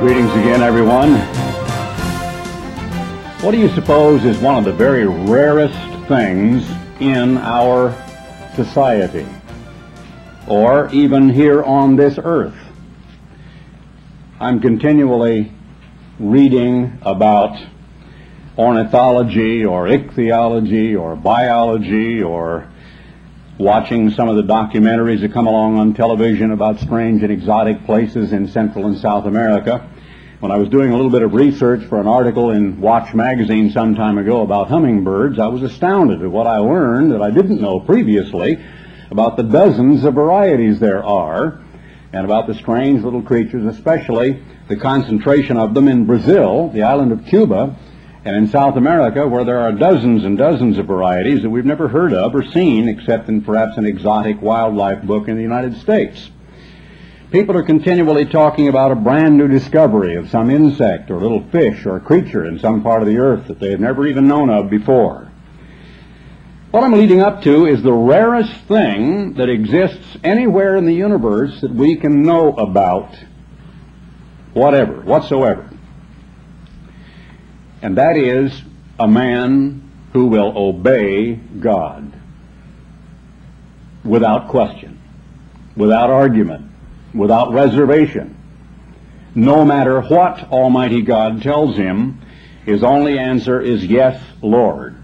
Greetings again, everyone. What do you suppose is one of the very rarest things in our society, or even here on this earth? I'm continually reading about ornithology or ichthyology or biology or watching some of the documentaries that come along on television about strange and exotic places in Central and South America. When I was doing a little bit of research for an article in Watch magazine some time ago about hummingbirds, I was astounded at what I learned that I didn't know previously about the dozens of varieties there are and about the strange little creatures, especially the concentration of them in Brazil, the island of Cuba, and in South America, where there are dozens and dozens of varieties that we've never heard of or seen except in perhaps an exotic wildlife book in the United States. People are continually talking about a brand new discovery of some insect or little fish or creature in some part of the earth that they have never even known of before. What I'm leading up to is the rarest thing that exists anywhere in the universe that we can know about, whatever, whatsoever and that is a man who will obey God without question, without argument, without reservation. No matter what Almighty God tells him, his only answer is yes, Lord.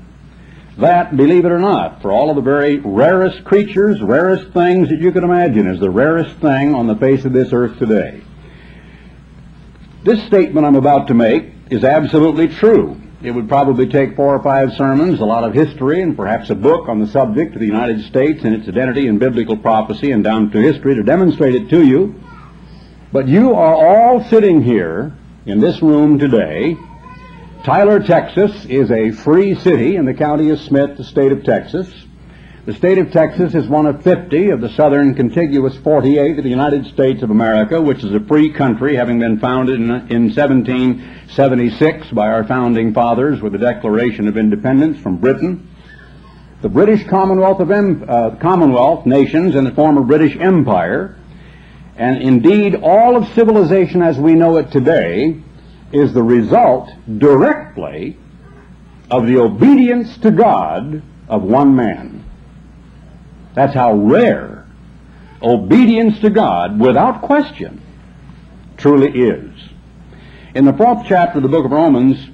That, believe it or not, for all of the very rarest creatures, rarest things that you can imagine, is the rarest thing on the face of this earth today. This statement I'm about to make is absolutely true. It would probably take four or five sermons, a lot of history, and perhaps a book on the subject of the United States and its identity in biblical prophecy and down to history to demonstrate it to you. But you are all sitting here in this room today. Tyler, Texas is a free city in the county of Smith, the state of Texas. The state of Texas is one of 50 of the southern contiguous 48 of the United States of America, which is a free country, having been founded in, in 1776 by our founding fathers with the Declaration of Independence from Britain. The British Commonwealth of uh, Commonwealth nations and the former British Empire, and indeed all of civilization as we know it today, is the result directly of the obedience to God of one man. That's how rare obedience to God without question truly is. In the fourth chapter of the book of Romans,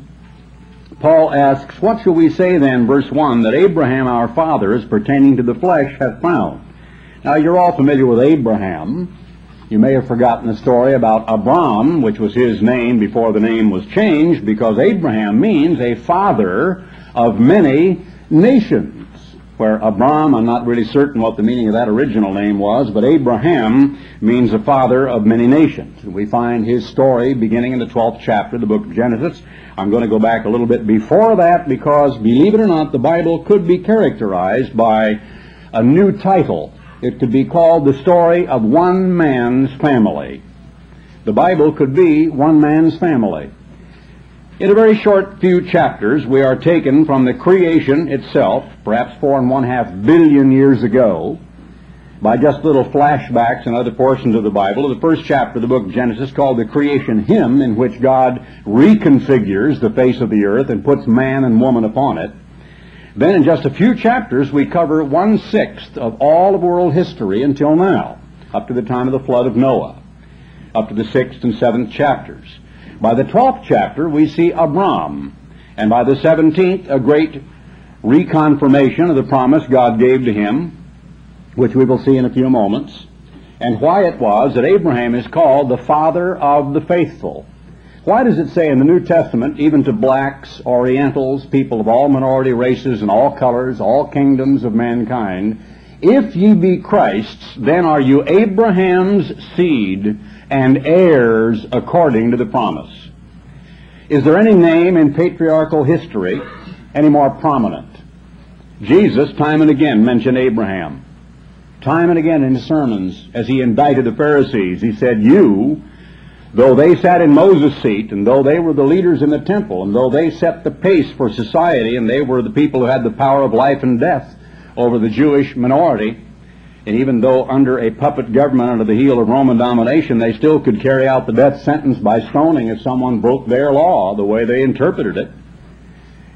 Paul asks, What shall we say then, verse 1, that Abraham our father, as pertaining to the flesh, hath found? Now, you're all familiar with Abraham. You may have forgotten the story about Abram, which was his name before the name was changed, because Abraham means a father of many nations where Abram, I'm not really certain what the meaning of that original name was, but Abraham means the father of many nations. We find his story beginning in the 12th chapter of the book of Genesis. I'm going to go back a little bit before that because, believe it or not, the Bible could be characterized by a new title. It could be called the story of one man's family. The Bible could be one man's family. In a very short few chapters, we are taken from the creation itself, perhaps four and one half billion years ago, by just little flashbacks and other portions of the Bible, the first chapter of the book of Genesis called the creation hymn, in which God reconfigures the face of the earth and puts man and woman upon it. Then in just a few chapters, we cover one-sixth of all of world history until now, up to the time of the flood of Noah, up to the sixth and seventh chapters. By the 12th chapter, we see Abram. And by the 17th, a great reconfirmation of the promise God gave to him, which we will see in a few moments, and why it was that Abraham is called the father of the faithful. Why does it say in the New Testament, even to blacks, Orientals, people of all minority races and all colors, all kingdoms of mankind, if ye be Christ's, then are you Abraham's seed and heirs according to the promise. Is there any name in patriarchal history any more prominent? Jesus, time and again, mentioned Abraham. Time and again in his sermons, as he indicted the Pharisees, he said, You, though they sat in Moses' seat, and though they were the leaders in the temple, and though they set the pace for society, and they were the people who had the power of life and death over the Jewish minority, And even though under a puppet government under the heel of Roman domination, they still could carry out the death sentence by stoning if someone broke their law the way they interpreted it.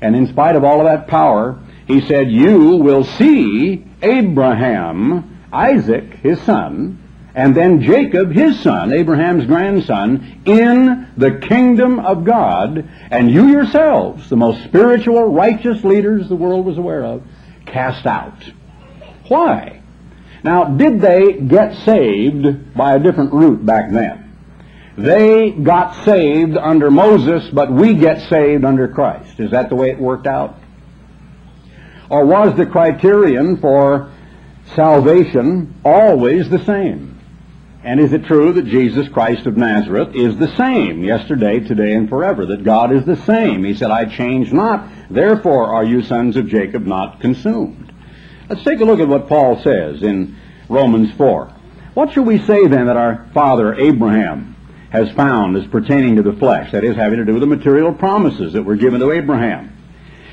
And in spite of all of that power, he said, You will see Abraham, Isaac, his son, and then Jacob, his son, Abraham's grandson, in the kingdom of God, and you yourselves, the most spiritual, righteous leaders the world was aware of, cast out. Why? Now, did they get saved by a different route back then? They got saved under Moses, but we get saved under Christ. Is that the way it worked out? Or was the criterion for salvation always the same? And is it true that Jesus Christ of Nazareth is the same yesterday, today, and forever? That God is the same? He said, I change not, therefore are you sons of Jacob not consumed. Let's take a look at what Paul says in Romans 4. What shall we say then that our father Abraham has found as pertaining to the flesh? That is, having to do with the material promises that were given to Abraham.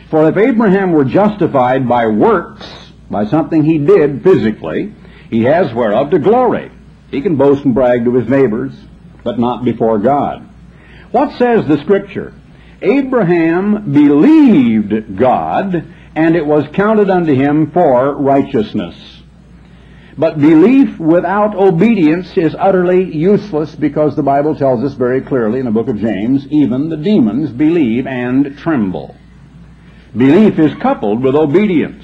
For if Abraham were justified by works, by something he did physically, he has whereof to glory. He can boast and brag to his neighbors, but not before God. What says the Scripture? Abraham believed God, and it was counted unto him for righteousness. But belief without obedience is utterly useless because the Bible tells us very clearly in the book of James, even the demons believe and tremble. Belief is coupled with obedience,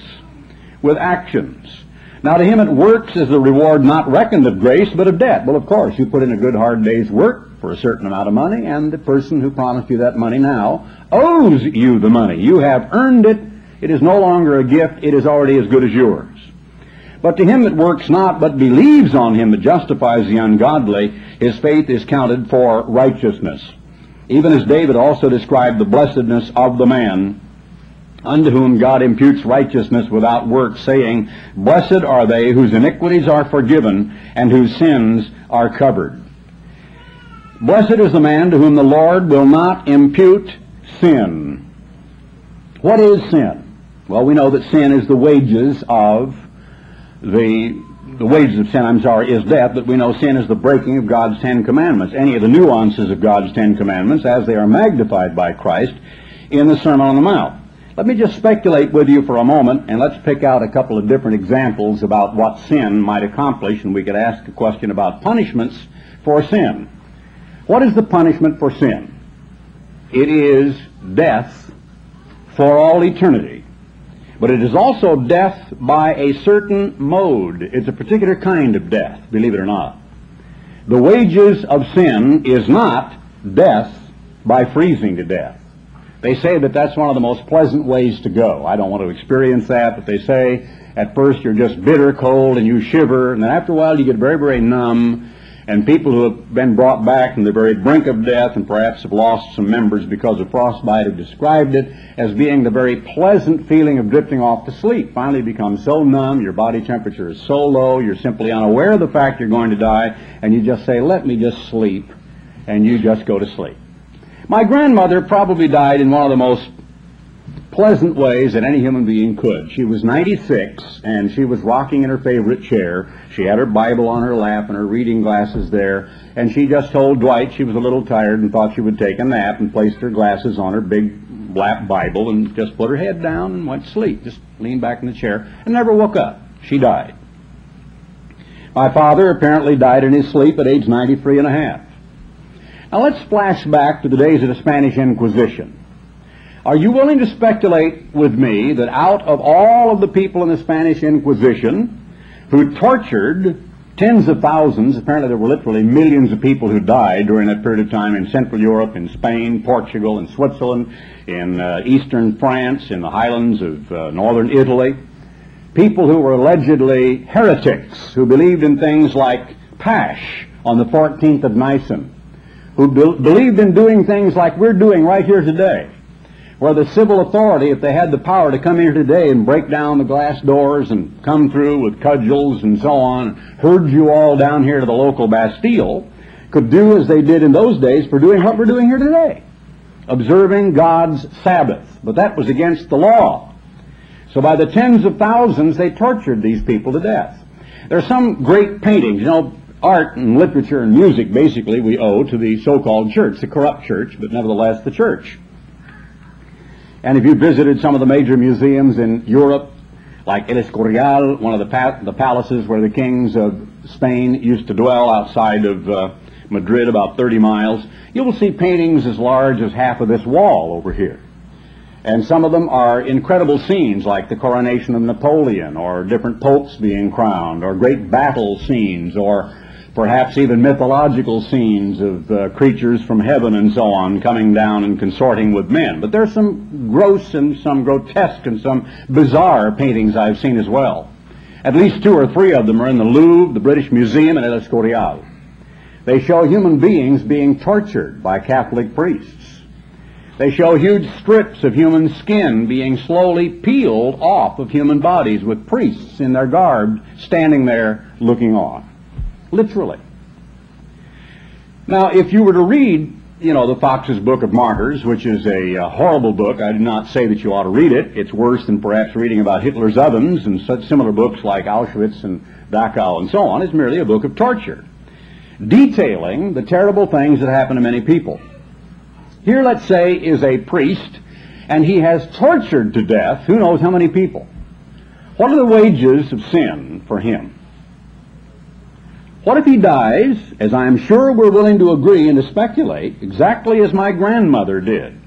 with actions. Now to him it works as a reward not reckoned of grace, but of debt. Well, of course, you put in a good hard day's work for a certain amount of money, and the person who promised you that money now owes you the money. You have earned it. It is no longer a gift. It is already as good as yours. But to him that works not, but believes on him that justifies the ungodly, his faith is counted for righteousness. Even as David also described the blessedness of the man unto whom God imputes righteousness without works, saying, Blessed are they whose iniquities are forgiven and whose sins are covered. Blessed is the man to whom the Lord will not impute sin. What is sin? Well, we know that sin is the wages of the the wages of sin, I'm sorry, is death, but we know sin is the breaking of God's Ten Commandments. Any of the nuances of God's Ten Commandments as they are magnified by Christ in the Sermon on the Mount. Let me just speculate with you for a moment, and let's pick out a couple of different examples about what sin might accomplish, and we could ask a question about punishments for sin. What is the punishment for sin? It is death for all eternity. But it is also death by a certain mode. It's a particular kind of death, believe it or not. The wages of sin is not death by freezing to death. They say that that's one of the most pleasant ways to go. I don't want to experience that, but they say at first you're just bitter cold and you shiver, and then after a while you get very, very numb, and people who have been brought back from the very brink of death and perhaps have lost some members because of frostbite have described it as being the very pleasant feeling of drifting off to sleep. Finally become so numb, your body temperature is so low, you're simply unaware of the fact you're going to die, and you just say, let me just sleep, and you just go to sleep. My grandmother probably died in one of the most pleasant ways that any human being could. She was 96 and she was rocking in her favorite chair. She had her Bible on her lap and her reading glasses there, and she just told Dwight she was a little tired and thought she would take a nap and placed her glasses on her big lap Bible and just put her head down and went to sleep. Just leaned back in the chair and never woke up. She died. My father apparently died in his sleep at age 93 and a half. Now let's flash back to the days of the Spanish Inquisition. Are you willing to speculate with me that out of all of the people in the Spanish Inquisition who tortured tens of thousands, apparently there were literally millions of people who died during that period of time in Central Europe, in Spain, Portugal, in Switzerland, in uh, eastern France, in the highlands of uh, northern Italy, people who were allegedly heretics, who believed in things like Pasch on the 14th of Nisan, who be- believed in doing things like we're doing right here today, where the civil authority, if they had the power to come here today and break down the glass doors and come through with cudgels and so on, herd you all down here to the local Bastille, could do as they did in those days for doing what we're doing here today, observing God's Sabbath. But that was against the law. So by the tens of thousands, they tortured these people to death. There are some great paintings. You know, art and literature and music basically we owe to the so-called church, the corrupt church, but nevertheless the church. And if you visited some of the major museums in Europe, like El Escorial, one of the, pa- the palaces where the kings of Spain used to dwell outside of uh, Madrid, about 30 miles, you will see paintings as large as half of this wall over here. And some of them are incredible scenes like the coronation of Napoleon or different popes being crowned or great battle scenes or perhaps even mythological scenes of uh, creatures from heaven and so on coming down and consorting with men. But there's some gross and some grotesque and some bizarre paintings I've seen as well. At least two or three of them are in the Louvre, the British Museum, and El Escorial. They show human beings being tortured by Catholic priests. They show huge strips of human skin being slowly peeled off of human bodies with priests in their garb standing there looking on. Literally. Now, if you were to read, you know, the Foxe's Book of Martyrs, which is a uh, horrible book, I do not say that you ought to read it. It's worse than perhaps reading about Hitler's ovens and such similar books like Auschwitz and Dachau and so on. It's merely a book of torture, detailing the terrible things that happen to many people. Here, let's say, is a priest, and he has tortured to death who knows how many people. What are the wages of sin for him? What if he dies, as I am sure we're willing to agree and to speculate, exactly as my grandmother did?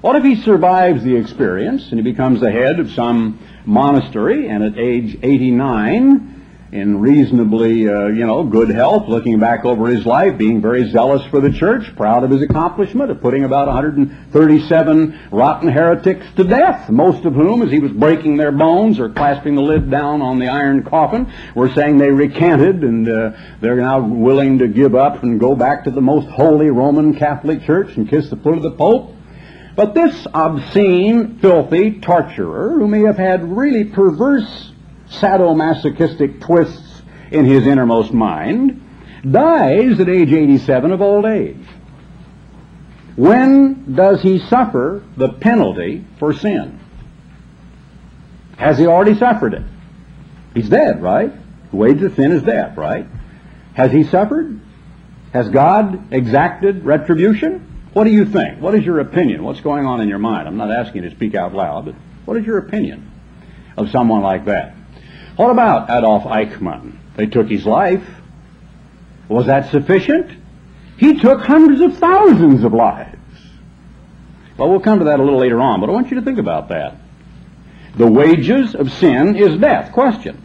What if he survives the experience and he becomes the head of some monastery and at age 89 in reasonably, uh, you know, good health, looking back over his life, being very zealous for the church, proud of his accomplishment of putting about 137 rotten heretics to death, most of whom, as he was breaking their bones or clasping the lid down on the iron coffin, were saying they recanted and uh, they're now willing to give up and go back to the most holy Roman Catholic Church and kiss the foot of the Pope. But this obscene, filthy torturer, who may have had really perverse sadomasochistic twists in his innermost mind, dies at age 87 of old age. When does he suffer the penalty for sin? Has he already suffered it? He's dead, right? The wage of sin is death, right? Has he suffered? Has God exacted retribution? What do you think? What is your opinion? What's going on in your mind? I'm not asking you to speak out loud, but what is your opinion of someone like that? What about Adolf Eichmann? They took his life. Was that sufficient? He took hundreds of thousands of lives. Well, we'll come to that a little later on, but I want you to think about that. The wages of sin is death. Question.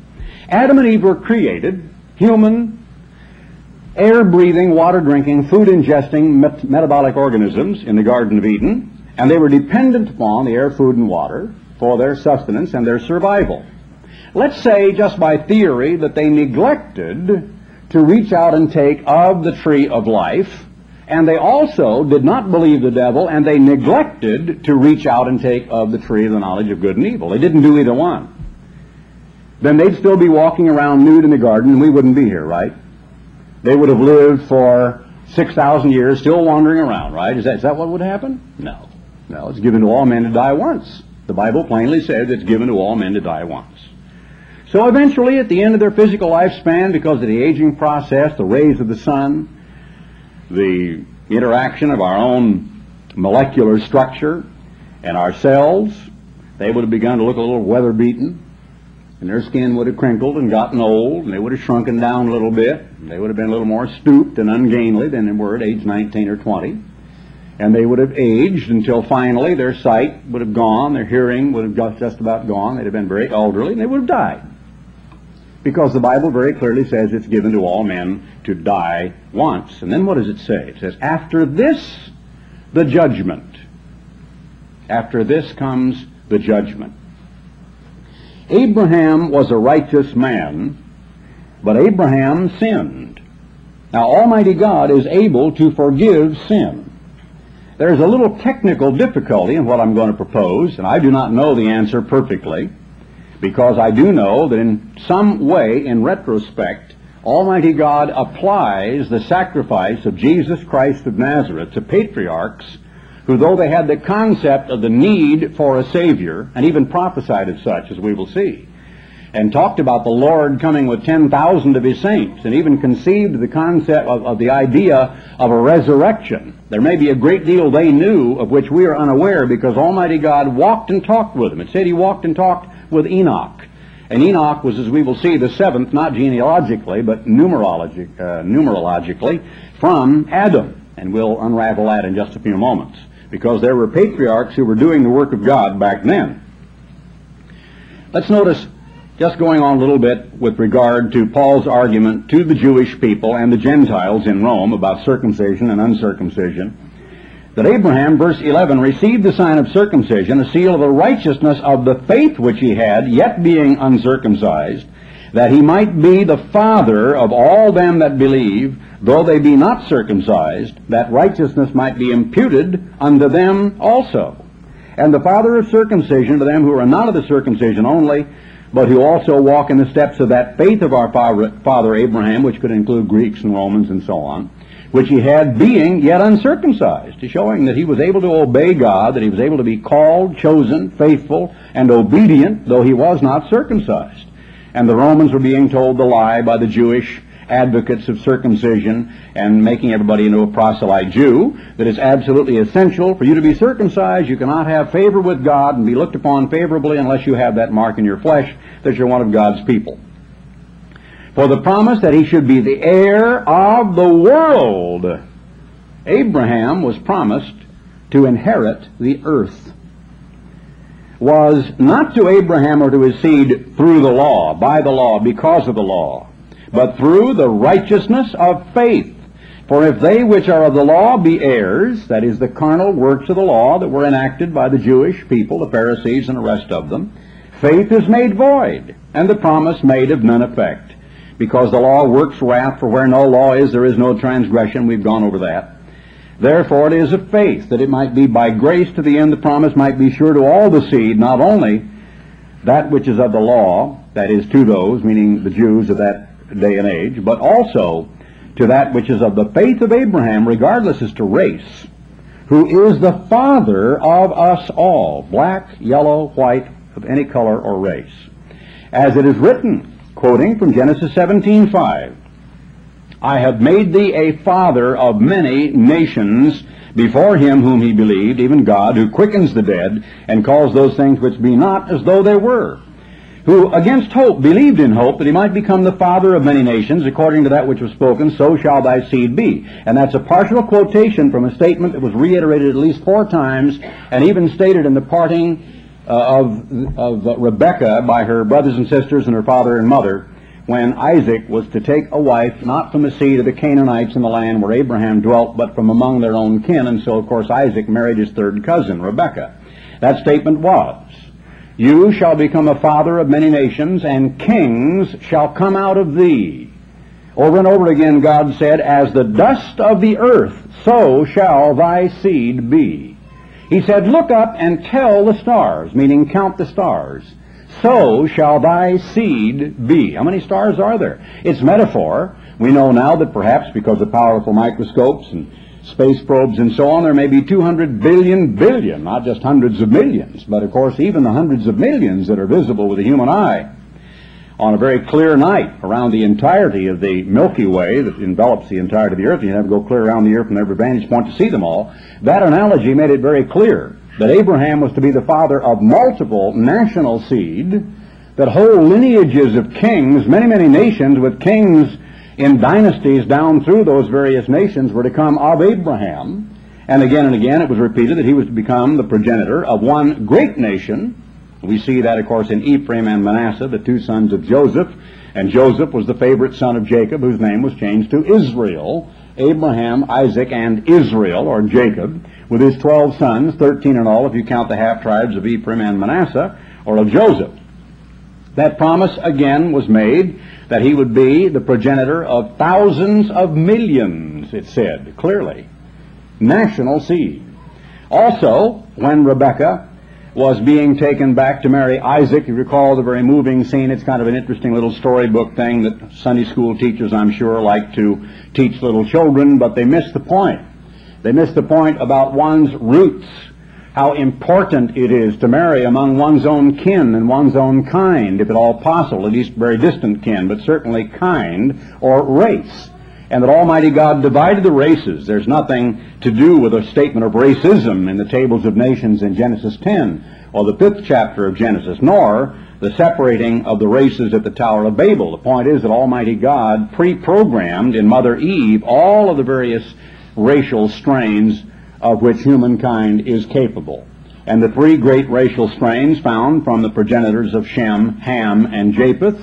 Adam and Eve were created, human, air breathing, water drinking, food ingesting, met- metabolic organisms in the Garden of Eden, and they were dependent upon the air, food, and water for their sustenance and their survival. Let's say, just by theory, that they neglected to reach out and take of the tree of life, and they also did not believe the devil, and they neglected to reach out and take of the tree of the knowledge of good and evil. They didn't do either one. Then they'd still be walking around nude in the garden, and we wouldn't be here, right? They would have lived for 6,000 years still wandering around, right? Is that, is that what would happen? No. No, it's given to all men to die once. The Bible plainly says it's given to all men to die once. So eventually, at the end of their physical lifespan, because of the aging process, the rays of the sun, the interaction of our own molecular structure and our cells, they would have begun to look a little weather beaten, and their skin would have crinkled and gotten old, and they would have shrunken down a little bit. They would have been a little more stooped and ungainly than they were at age 19 or 20. And they would have aged until finally their sight would have gone, their hearing would have just about gone, they'd have been very elderly, and they would have died. Because the Bible very clearly says it's given to all men to die once. And then what does it say? It says, after this, the judgment. After this comes the judgment. Abraham was a righteous man, but Abraham sinned. Now, Almighty God is able to forgive sin. There's a little technical difficulty in what I'm going to propose, and I do not know the answer perfectly because I do know that in some way, in retrospect, Almighty God applies the sacrifice of Jesus Christ of Nazareth to patriarchs who, though they had the concept of the need for a Savior, and even prophesied as such, as we will see, and talked about the Lord coming with 10,000 of his saints and even conceived the concept of, of, the idea of a resurrection. There may be a great deal they knew of which we are unaware because Almighty God walked and talked with them. It said he walked and talked with Enoch. And Enoch was, as we will see, the seventh, not genealogically, but uh, numerologically, from Adam. And we'll unravel that in just a few moments. Because there were patriarchs who were doing the work of God back then. Let's notice just going on a little bit with regard to Paul's argument to the Jewish people and the Gentiles in Rome about circumcision and uncircumcision, that Abraham, verse 11, received the sign of circumcision, a seal of the righteousness of the faith which he had, yet being uncircumcised, that he might be the father of all them that believe, though they be not circumcised, that righteousness might be imputed unto them also. And the father of circumcision to them who are not of the circumcision only, but who also walk in the steps of that faith of our father Abraham, which could include Greeks and Romans and so on, which he had being yet uncircumcised, showing that he was able to obey God, that he was able to be called, chosen, faithful, and obedient, though he was not circumcised. And the Romans were being told the lie by the Jewish advocates of circumcision and making everybody into a proselyte Jew, that it's absolutely essential for you to be circumcised. You cannot have favor with God and be looked upon favorably unless you have that mark in your flesh that you're one of God's people. For the promise that he should be the heir of the world, Abraham was promised to inherit the earth was not to Abraham or to his seed through the law, by the law, because of the law but through the righteousness of faith. For if they which are of the law be heirs, that is, the carnal works of the law that were enacted by the Jewish people, the Pharisees and the rest of them, faith is made void, and the promise made of none effect. Because the law works wrath, for where no law is, there is no transgression. We've gone over that. Therefore it is of faith, that it might be by grace to the end the promise might be sure to all the seed, not only that which is of the law, that is, to those, meaning the Jews of that day and age, but also to that which is of the faith of Abraham, regardless as to race, who is the father of us all, black, yellow, white, of any color or race. As it is written, quoting from Genesis 17:5, I have made thee a father of many nations before him whom he believed, even God, who quickens the dead and calls those things which be not as though they were who against hope believed in hope that he might become the father of many nations, according to that which was spoken, so shall thy seed be. And that's a partial quotation from a statement that was reiterated at least four times, and even stated in the parting Uh, of, of Rebekah by her brothers and sisters and her father and mother, when Isaac was to take a wife not from the seed of the Canaanites in the land where Abraham dwelt, but from among their own kin, and so of course Isaac married his third cousin, Rebekah. That statement was, you shall become a father of many nations, and kings shall come out of thee. Over and over again, God said, As the dust of the earth, so shall thy seed be. He said, Look up and tell the stars, meaning count the stars. So shall thy seed be. How many stars are there? It's metaphor. We know now that perhaps because of powerful microscopes and space probes and so on, there may be 200 billion billion, not just hundreds of millions, but of course even the hundreds of millions that are visible with the human eye on a very clear night around the entirety of the Milky Way that envelops the entirety of the Earth. You have to go clear around the Earth from every vantage point to see them all. That analogy made it very clear that Abraham was to be the father of multiple national seed, that whole lineages of kings, many, many nations with kings in dynasties down through those various nations were to come of Abraham. And again and again it was repeated that he was to become the progenitor of one great nation. We see that, of course, in Ephraim and Manasseh, the two sons of Joseph. And Joseph was the favorite son of Jacob, whose name was changed to Israel. Abraham, Isaac, and Israel, or Jacob, with his twelve sons, thirteen in all if you count the half tribes of Ephraim and Manasseh, or of Joseph. That promise again was made that he would be the progenitor of thousands of millions, it said clearly. National seed. Also, when Rebekah was being taken back to marry Isaac, you recall the very moving scene. It's kind of an interesting little storybook thing that Sunday school teachers, I'm sure, like to teach little children, but they miss the point. They miss the point about one's roots how important it is to marry among one's own kin and one's own kind, if at all possible, at least very distant kin, but certainly kind or race. And that Almighty God divided the races. There's nothing to do with a statement of racism in the tables of nations in Genesis 10 or the fifth chapter of Genesis, nor the separating of the races at the Tower of Babel. The point is that Almighty God pre-programmed in Mother Eve all of the various racial strains of which humankind is capable. And the three great racial strains found from the progenitors of Shem, Ham, and Japheth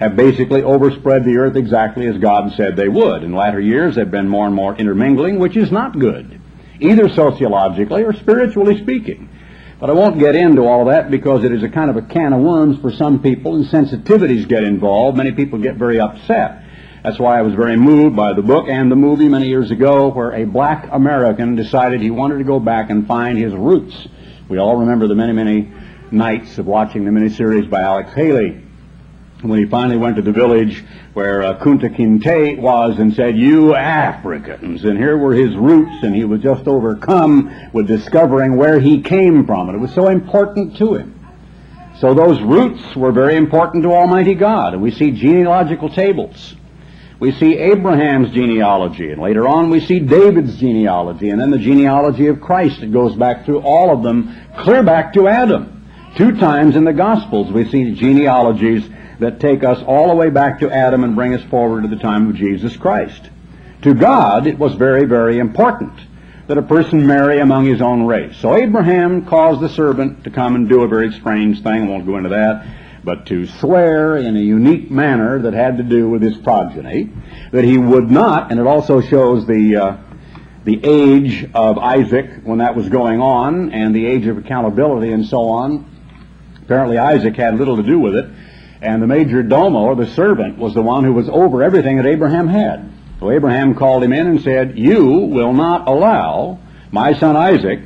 have basically overspread the earth exactly as God said they would. In latter years, they've been more and more intermingling, which is not good, either sociologically or spiritually speaking. But I won't get into all that because it is a kind of a can of worms for some people and sensitivities get involved. Many people get very upset. That's why I was very moved by the book and the movie many years ago where a black American decided he wanted to go back and find his roots. We all remember the many, many nights of watching the miniseries by Alex Haley when he finally went to the village where uh, Kunta Kinte was and said, You Africans. And here were his roots, and he was just overcome with discovering where he came from. And it was so important to him. So those roots were very important to Almighty God. And we see genealogical tables we see Abraham's genealogy, and later on we see David's genealogy, and then the genealogy of Christ. It goes back through all of them, clear back to Adam. Two times in the Gospels we see genealogies that take us all the way back to Adam and bring us forward to the time of Jesus Christ. To God, it was very, very important that a person marry among his own race. So Abraham caused the servant to come and do a very strange thing. I won't go into that but to swear in a unique manner that had to do with his progeny, that he would not, and it also shows the, uh, the age of Isaac when that was going on, and the age of accountability and so on. Apparently Isaac had little to do with it, and the major domo, or the servant, was the one who was over everything that Abraham had. So Abraham called him in and said, You will not allow my son Isaac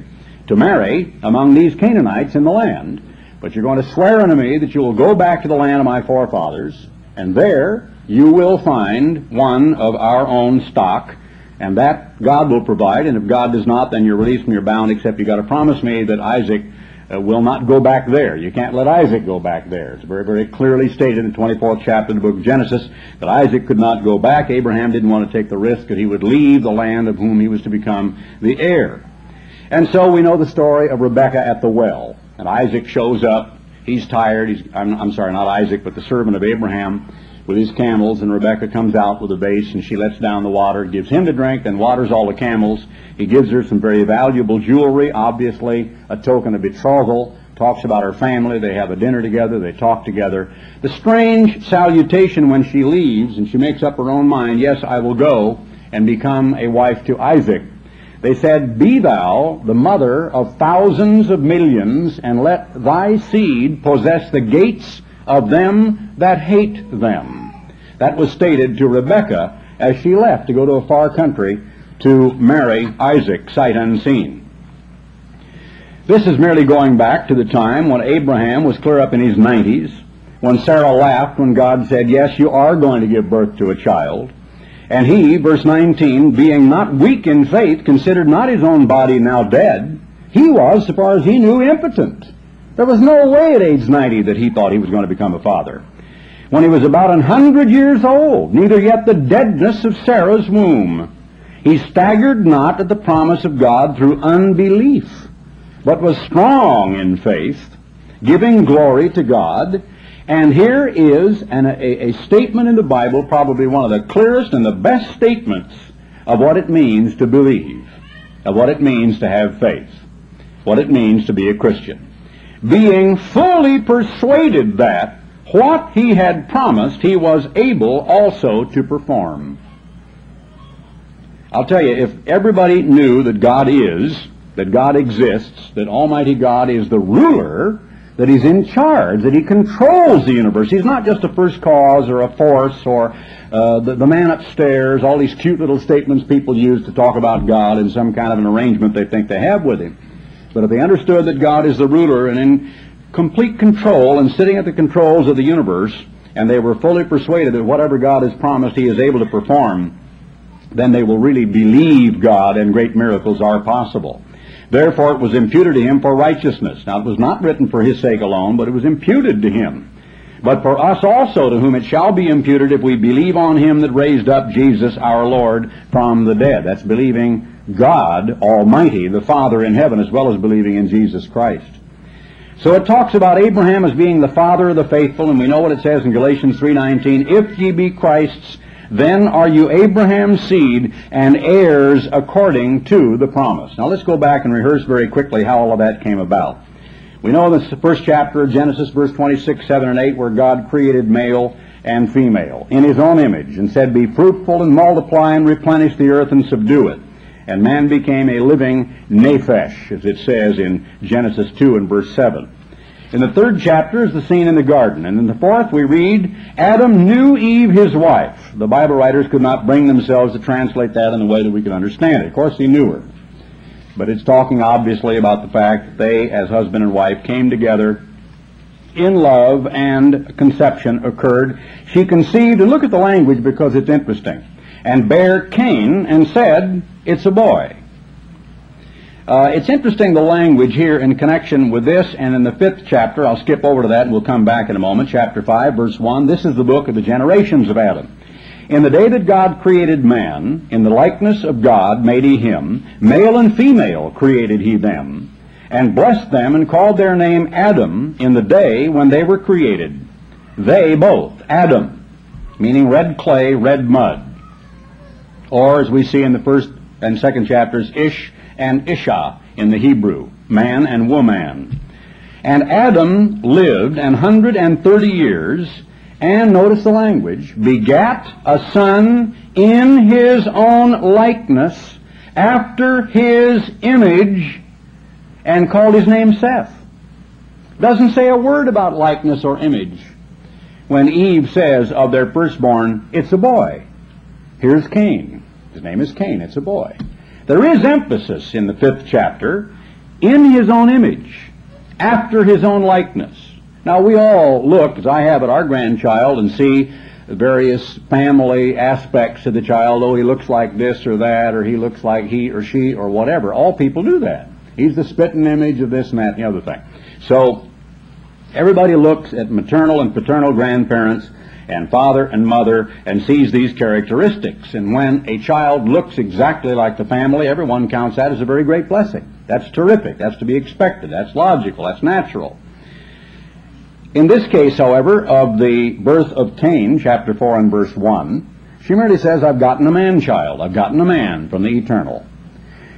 to marry among these Canaanites in the land. But you're going to swear unto me that you will go back to the land of my forefathers, and there you will find one of our own stock, and that God will provide. And if God does not, then you're released from your bound, except you've got to promise me that Isaac uh, will not go back there. You can't let Isaac go back there. It's very, very clearly stated in the 24th chapter of the book of Genesis that Isaac could not go back. Abraham didn't want to take the risk that he would leave the land of whom he was to become the heir. And so we know the story of Rebekah at the well. And Isaac shows up. He's tired. He's, I'm, I'm sorry, not Isaac, but the servant of Abraham with his camels. And Rebekah comes out with a vase and she lets down the water, gives him to drink, then waters all the camels. He gives her some very valuable jewelry, obviously a token of betrothal. Talks about her family. They have a dinner together. They talk together. The strange salutation when she leaves and she makes up her own mind, yes, I will go and become a wife to Isaac. They said, Be thou the mother of thousands of millions, and let thy seed possess the gates of them that hate them. That was stated to Rebekah as she left to go to a far country to marry Isaac, sight unseen. This is merely going back to the time when Abraham was clear up in his 90s, when Sarah laughed when God said, Yes, you are going to give birth to a child. And he, verse 19, being not weak in faith, considered not his own body now dead. He was, so far as he knew, impotent. There was no way at age 90 that he thought he was going to become a father. When he was about an hundred years old, neither yet the deadness of Sarah's womb. He staggered not at the promise of God through unbelief, but was strong in faith, giving glory to God, and here is an, a, a statement in the Bible, probably one of the clearest and the best statements of what it means to believe, of what it means to have faith, what it means to be a Christian. Being fully persuaded that what he had promised he was able also to perform. I'll tell you, if everybody knew that God is, that God exists, that Almighty God is the ruler, that he's in charge, that he controls the universe. He's not just a first cause or a force or uh, the, the man upstairs, all these cute little statements people use to talk about God in some kind of an arrangement they think they have with him. But if they understood that God is the ruler and in complete control and sitting at the controls of the universe, and they were fully persuaded that whatever God has promised he is able to perform, then they will really believe God and great miracles are possible. Therefore it was imputed to him for righteousness. Now it was not written for his sake alone, but it was imputed to him. But for us also, to whom it shall be imputed if we believe on him that raised up Jesus our Lord from the dead. That's believing God Almighty, the Father in heaven, as well as believing in Jesus Christ. So it talks about Abraham as being the father of the faithful, and we know what it says in Galatians 3.19, If ye be Christ's, then are you Abraham's seed and heirs according to the promise. Now let's go back and rehearse very quickly how all of that came about. We know in the first chapter of Genesis, verse 26, 7, and 8, where God created male and female in his own image and said, Be fruitful and multiply and replenish the earth and subdue it. And man became a living nephesh, as it says in Genesis 2 and verse 7. In the third chapter is the scene in the garden. And in the fourth we read, Adam knew Eve his wife. The Bible writers could not bring themselves to translate that in a way that we could understand it. Of course, he knew her. But it's talking obviously about the fact that they, as husband and wife, came together in love and conception occurred. She conceived, and look at the language because it's interesting, and bare Cain and said, It's a boy. Uh, it's interesting the language here in connection with this and in the fifth chapter. I'll skip over to that and we'll come back in a moment. Chapter 5, verse 1. This is the book of the generations of Adam. In the day that God created man, in the likeness of God made he him, male and female created he them, and blessed them and called their name Adam in the day when they were created. They both, Adam, meaning red clay, red mud. Or as we see in the first and second chapters, Ish and Isha in the Hebrew, man and woman. And Adam lived an hundred and thirty years, and notice the language, begat a son in his own likeness, after his image, and called his name Seth. Doesn't say a word about likeness or image. When Eve says of their firstborn, it's a boy. Here's Cain. His name is Cain. It's a boy. There is emphasis in the fifth chapter in his own image, after his own likeness. Now we all look, as I have at our grandchild, and see various family aspects of the child. Oh, he looks like this or that, or he looks like he or she or whatever. All people do that. He's the spitting image of this and that and the other thing. So everybody looks at maternal and paternal grandparents and father and mother and sees these characteristics. And when a child looks exactly like the family, everyone counts that as a very great blessing. That's terrific. That's to be expected. That's logical. That's natural. In this case, however, of the birth of Cain, chapter 4 and verse 1, she merely says, I've gotten a man-child. I've gotten a man from the eternal.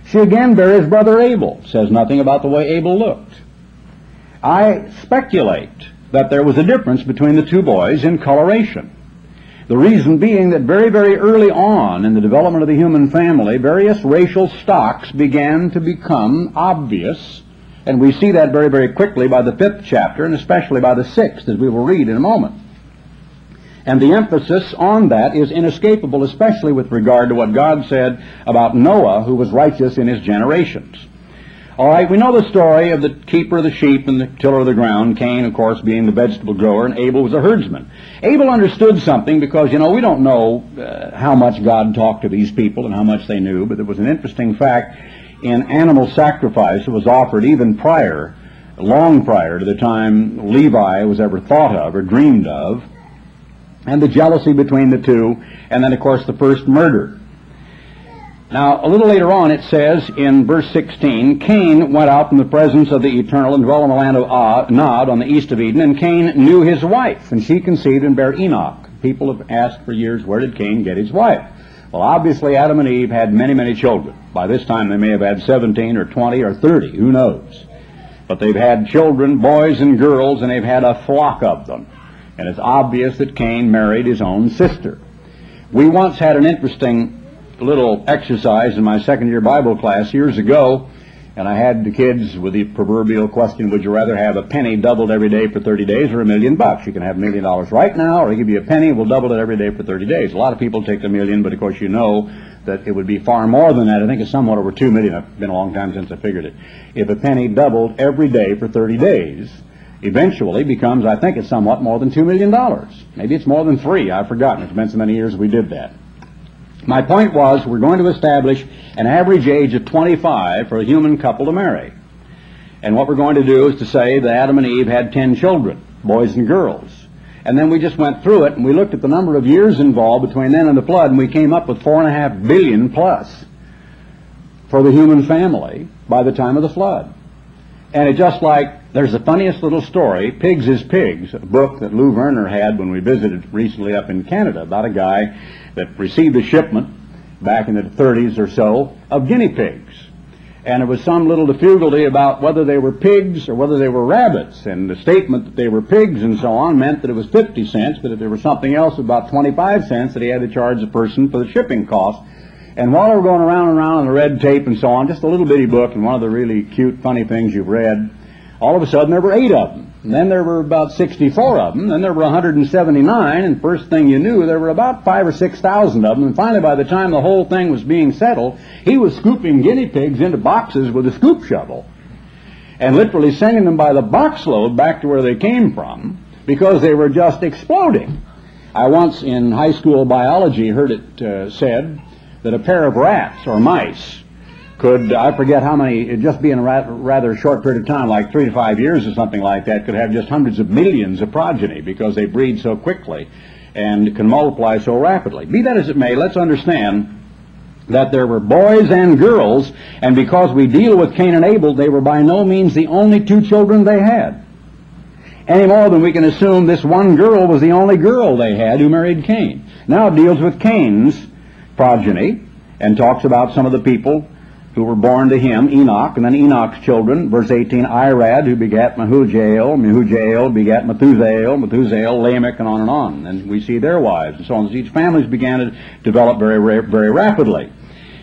She again bears brother Abel. Says nothing about the way Abel looked. I speculate that there was a difference between the two boys in coloration. The reason being that very, very early on in the development of the human family, various racial stocks began to become obvious, and we see that very, very quickly by the fifth chapter, and especially by the sixth, as we will read in a moment. And the emphasis on that is inescapable, especially with regard to what God said about Noah, who was righteous in his generations. All right, we know the story of the keeper of the sheep and the tiller of the ground, Cain, of course, being the vegetable grower, and Abel was a herdsman. Abel understood something because, you know, we don't know uh, how much God talked to these people and how much they knew, but there was an interesting fact in animal sacrifice that was offered even prior, long prior to the time Levi was ever thought of or dreamed of, and the jealousy between the two, and then, of course, the first murder. Now, a little later on, it says in verse 16, Cain went out from the presence of the Eternal and dwelt in the land of ah, Nod on the east of Eden, and Cain knew his wife, and she conceived and bare Enoch. People have asked for years, where did Cain get his wife? Well, obviously, Adam and Eve had many, many children. By this time, they may have had 17 or 20 or 30, who knows? But they've had children, boys and girls, and they've had a flock of them. And it's obvious that Cain married his own sister. We once had an interesting little exercise in my second year Bible class years ago, and I had the kids with the proverbial question, would you rather have a penny doubled every day for 30 days or a million bucks? You can have a million dollars right now, or I give you a penny, we'll double it every day for 30 days. A lot of people take the million, but of course you know that it would be far more than that. I think it's somewhat over two million. It's been a long time since I figured it. If a penny doubled every day for 30 days, eventually becomes, I think it's somewhat more than two million dollars. Maybe it's more than three, I've forgotten. It's been so many years we did that. My point was we're going to establish an average age of 25 for a human couple to marry. And what we're going to do is to say that Adam and Eve had 10 children, boys and girls. And then we just went through it and we looked at the number of years involved between then and the flood and we came up with four and a half billion plus for the human family by the time of the flood. And it just like, there's the funniest little story, Pigs is Pigs, a book that Lou Werner had when we visited recently up in Canada about a guy that received a shipment back in the 30s or so of guinea pigs. And it was some little difficulty about whether they were pigs or whether they were rabbits. And the statement that they were pigs and so on meant that it was 50 cents, but if there was something else about 25 cents that he had to charge the person for the shipping cost. And while they were going around and around on the red tape and so on, just a little bitty book and one of the really cute, funny things you've read, all of a sudden there were eight of them. And then there were about 64 of them. Then there were 179. And first thing you knew, there were about five or 6,000 of them. And finally, by the time the whole thing was being settled, he was scooping guinea pigs into boxes with a scoop shovel and literally sending them by the boxload back to where they came from because they were just exploding. I once in high school biology heard it uh, said that a pair of rats or mice could, I forget how many, just be in a rather short period of time, like three to five years or something like that, could have just hundreds of millions of progeny because they breed so quickly and can multiply so rapidly. Be that as it may, let's understand that there were boys and girls, and because we deal with Cain and Abel, they were by no means the only two children they had. Any more than we can assume this one girl was the only girl they had who married Cain. Now it deals with Cain's progeny and talks about some of the people who were born to him, Enoch, and then Enoch's children, verse 18, Irad, who begat Mehujael, Mehujael begat Methusael, Methusael, Lamech, and on and on. And we see their wives and so on. These families began to develop very, very rapidly.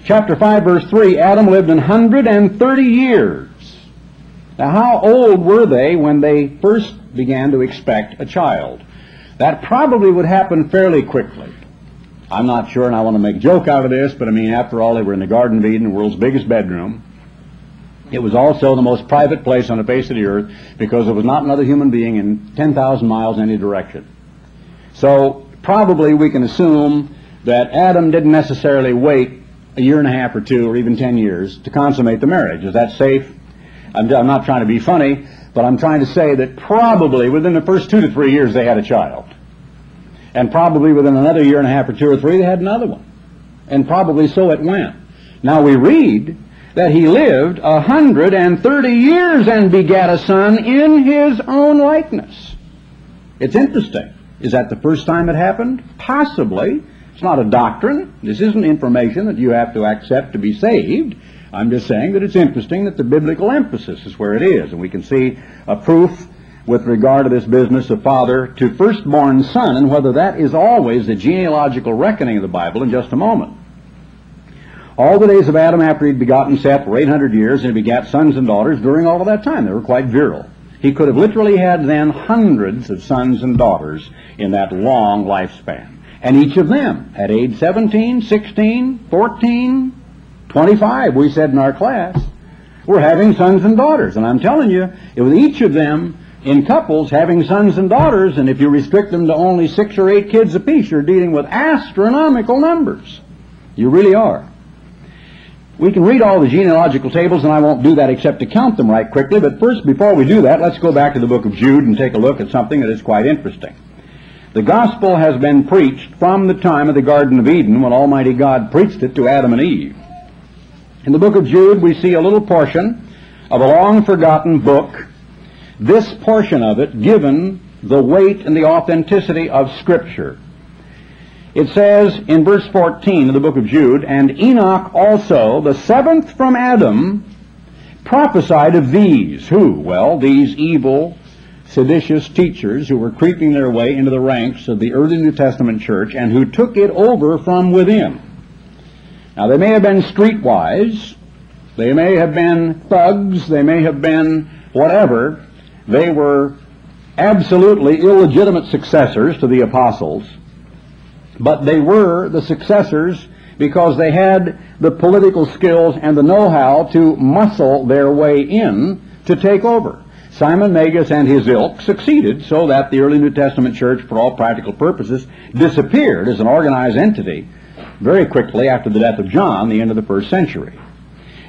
Chapter 5, verse 3, Adam lived an 130 years. Now, how old were they when they first began to expect a child? That probably would happen fairly quickly. I'm not sure, and I want to make a joke out of this, but I mean, after all, they were in the Garden of Eden, the world's biggest bedroom. It was also the most private place on the face of the earth because there was not another human being in 10,000 miles in any direction. So probably we can assume that Adam didn't necessarily wait a year and a half or two or even 10 years to consummate the marriage. Is that safe? I'm, I'm not trying to be funny, but I'm trying to say that probably within the first two to three years they had a child. And probably within another year and a half or two or three, they had another one. And probably so it went. Now we read that he lived a hundred and thirty years and begat a son in his own likeness. It's interesting. Is that the first time it happened? Possibly. It's not a doctrine. This isn't information that you have to accept to be saved. I'm just saying that it's interesting that the biblical emphasis is where it is. And we can see a proof with regard to this business of father to firstborn son and whether that is always the genealogical reckoning of the Bible in just a moment. All the days of Adam after he'd begotten Seth were 800 years, and he begat sons and daughters during all of that time. They were quite virile. He could have literally had then hundreds of sons and daughters in that long lifespan. And each of them, at age 17, 16, 14, 25, we said in our class, were having sons and daughters. And I'm telling you, with each of them, in couples having sons and daughters, and if you restrict them to only six or eight kids apiece, you're dealing with astronomical numbers. You really are. We can read all the genealogical tables, and I won't do that except to count them right quickly, but first, before we do that, let's go back to the book of Jude and take a look at something that is quite interesting. The gospel has been preached from the time of the Garden of Eden when Almighty God preached it to Adam and Eve. In the book of Jude, we see a little portion of a long forgotten book this portion of it given the weight and the authenticity of Scripture. It says in verse 14 of the book of Jude, And Enoch also, the seventh from Adam, prophesied of these. Who? Well, these evil, seditious teachers who were creeping their way into the ranks of the early New Testament church and who took it over from within. Now, they may have been streetwise, they may have been thugs, they may have been whatever, they were absolutely illegitimate successors to the apostles, but they were the successors because they had the political skills and the know-how to muscle their way in to take over. Simon Magus and his ilk succeeded so that the early New Testament church, for all practical purposes, disappeared as an organized entity very quickly after the death of John, the end of the first century.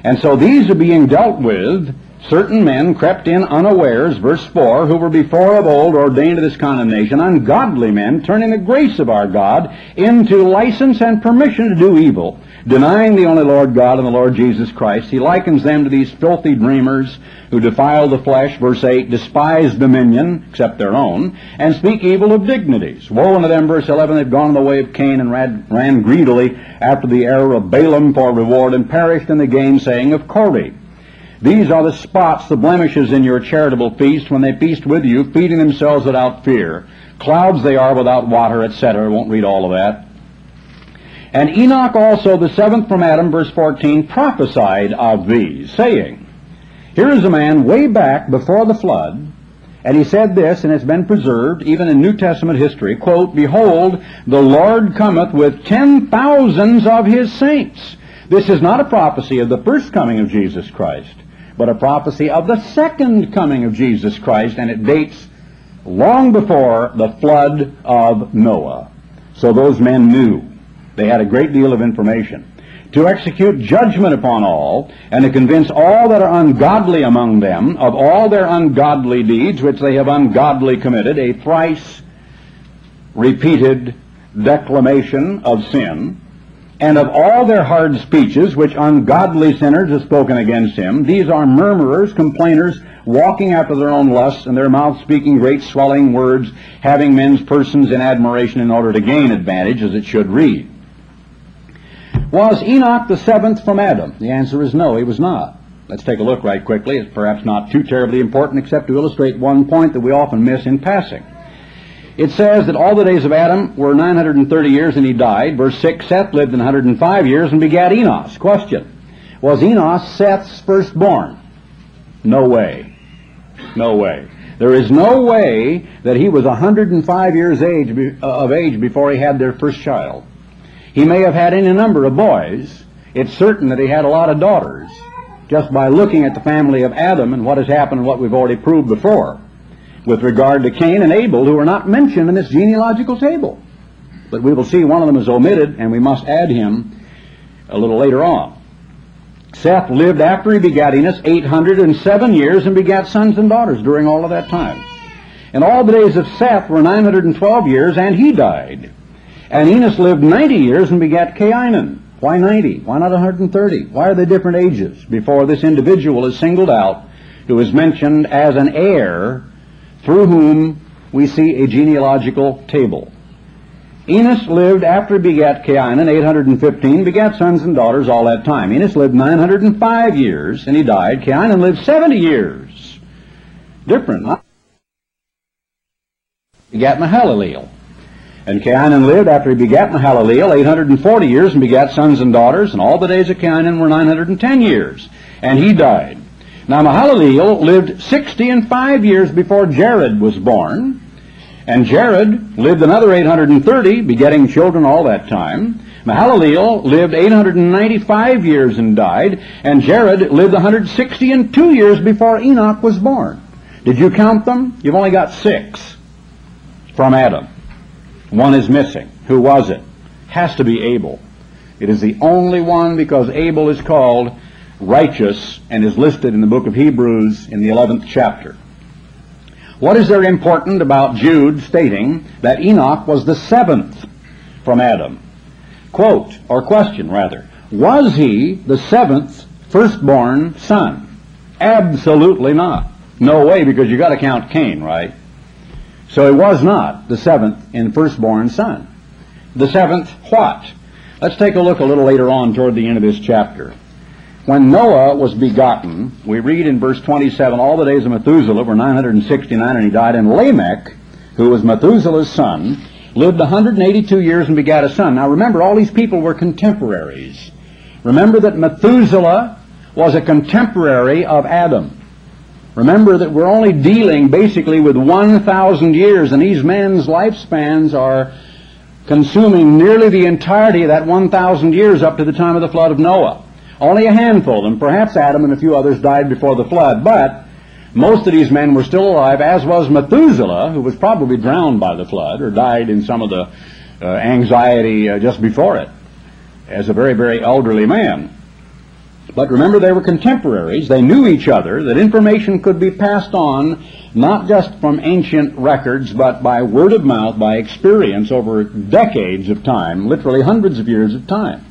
And so these are being dealt with. Certain men crept in unawares, verse 4, who were before of old ordained to this condemnation, ungodly men, turning the grace of our God into license and permission to do evil, denying the only Lord God and the Lord Jesus Christ. He likens them to these filthy dreamers who defile the flesh, verse 8, despise dominion, except their own, and speak evil of dignities. Woe unto them, verse 11, they've gone in the way of Cain and ran, ran greedily after the error of Balaam for reward and perished in the gainsaying of Korah. These are the spots, the blemishes in your charitable feast when they feast with you, feeding themselves without fear. Clouds they are without water, etc. I won't read all of that. And Enoch also, the seventh from Adam, verse 14, prophesied of these, saying, Here is a man way back before the flood, and he said this, and it's been preserved even in New Testament history, quote, Behold, the Lord cometh with ten thousands of his saints. This is not a prophecy of the first coming of Jesus Christ, but a prophecy of the second coming of Jesus Christ, and it dates long before the flood of Noah. So those men knew. They had a great deal of information. To execute judgment upon all, and to convince all that are ungodly among them of all their ungodly deeds which they have ungodly committed, a thrice repeated declamation of sin, and of all their hard speeches which ungodly sinners have spoken against him. These are murmurers, complainers, walking after their own lusts, and their mouths speaking great swelling words, having men's persons in admiration in order to gain advantage, as it should read. Was Enoch the seventh from Adam? The answer is no, he was not. Let's take a look right quickly. It's perhaps not too terribly important except to illustrate one point that we often miss in passing. It says that all the days of Adam were 930 years and he died. Verse 6, Seth lived in 105 years and begat Enos. Question. Was Enos Seth's firstborn? No way. No way. There is no way that he was 105 years age, uh, of age before he had their first child. He may have had any number of boys. It's certain that he had a lot of daughters, just by looking at the family of Adam and what has happened and what we've already proved before with regard to Cain and Abel, who are not mentioned in this genealogical table. But we will see one of them is omitted, and we must add him a little later on. Seth lived after he begat Enos 807 years and begat sons and daughters during all of that time. And all the days of Seth were 912 years, and he died. And Enos lived 90 years and begat Cainan. Why 90? Why not 130? Why are they different ages before this individual is singled out who is mentioned as an heir through whom we see a genealogical table? Enos lived after he begat Cainan 815, begat sons and daughters all that time. Enos lived 905 years and he died. Cainan lived 70 years. Different. Huh? Begat Mahalaleel. And Cainan lived after he begat Mahalaleel 840 years and begat sons and daughters, and all the days of Cainan were 910 years. And he died. Now Mahalaleel lived 60 and 5 years before Jared was born. And Jared lived another 830, begetting children all that time. Mahalaleel lived 895 years and died, and Jared lived 160 and 2 years before Enoch was born. Did you count them? You've only got six from Adam. One is missing. Who was it? Has to be Abel. It is the only one because Abel is called righteous and is listed in the book of Hebrews in the 11th chapter. What is there important about Jude stating that Enoch was the seventh from Adam? Quote, or question rather, was he the seventh firstborn son? Absolutely not. No way because you've got to count Cain, right? So he was not the seventh in firstborn son. The seventh what? Let's take a look a little later on toward the end of this chapter. When Noah was begotten, we read in verse 27, all the days of Methuselah were 969 and he died, and Lamech, who was Methuselah's son, lived 182 years and begat a son. Now remember, all these people were contemporaries. Remember that Methuselah was a contemporary of Adam. Remember that we're only dealing basically with 1,000 years, and these men's lifespans are consuming nearly the entirety of that 1,000 years up to the time of the flood of Noah. Only a handful of them, perhaps Adam and a few others, died before the flood, but most of these men were still alive, as was Methuselah, who was probably drowned by the flood or died in some of the uh, anxiety uh, just before it. as a very, very elderly man. But remember, they were contemporaries. They knew each other, that information could be passed on not just from ancient records, but by word of mouth, by experience over decades of time, literally hundreds of years of time.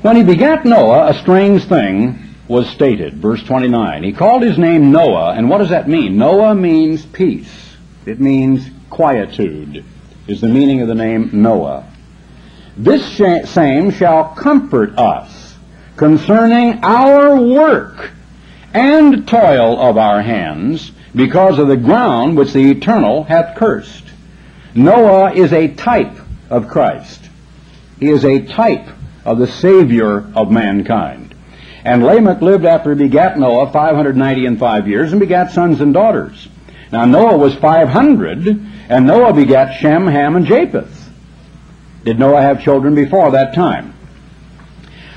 When he begat Noah, a strange thing was stated. Verse 29. He called his name Noah, and what does that mean? Noah means peace. It means quietude, is the meaning of the name Noah. This same shall comfort us concerning our work and toil of our hands, because of the ground which the eternal hath cursed. Noah is a type of Christ. He is a type of the Savior of mankind. And Lamech lived after he begat Noah 590 and five years and begat sons and daughters. Now Noah was 500, and Noah begat Shem, Ham, and Japheth. Did Noah have children before that time?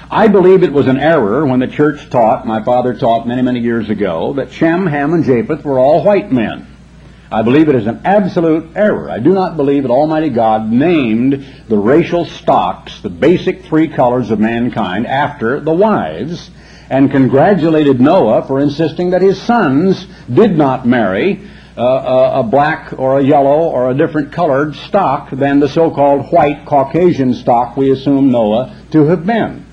I believe it was an error when the church taught, my father taught many, many years ago, that Shem, Ham, and Japheth were all white men. I believe it is an absolute error. I do not believe that Almighty God named the racial stocks, the basic three colors of mankind, after the wives, and congratulated Noah for insisting that his sons did not marry uh, a, a black or a yellow or a different colored stock than the so-called white Caucasian stock we assume Noah to have been.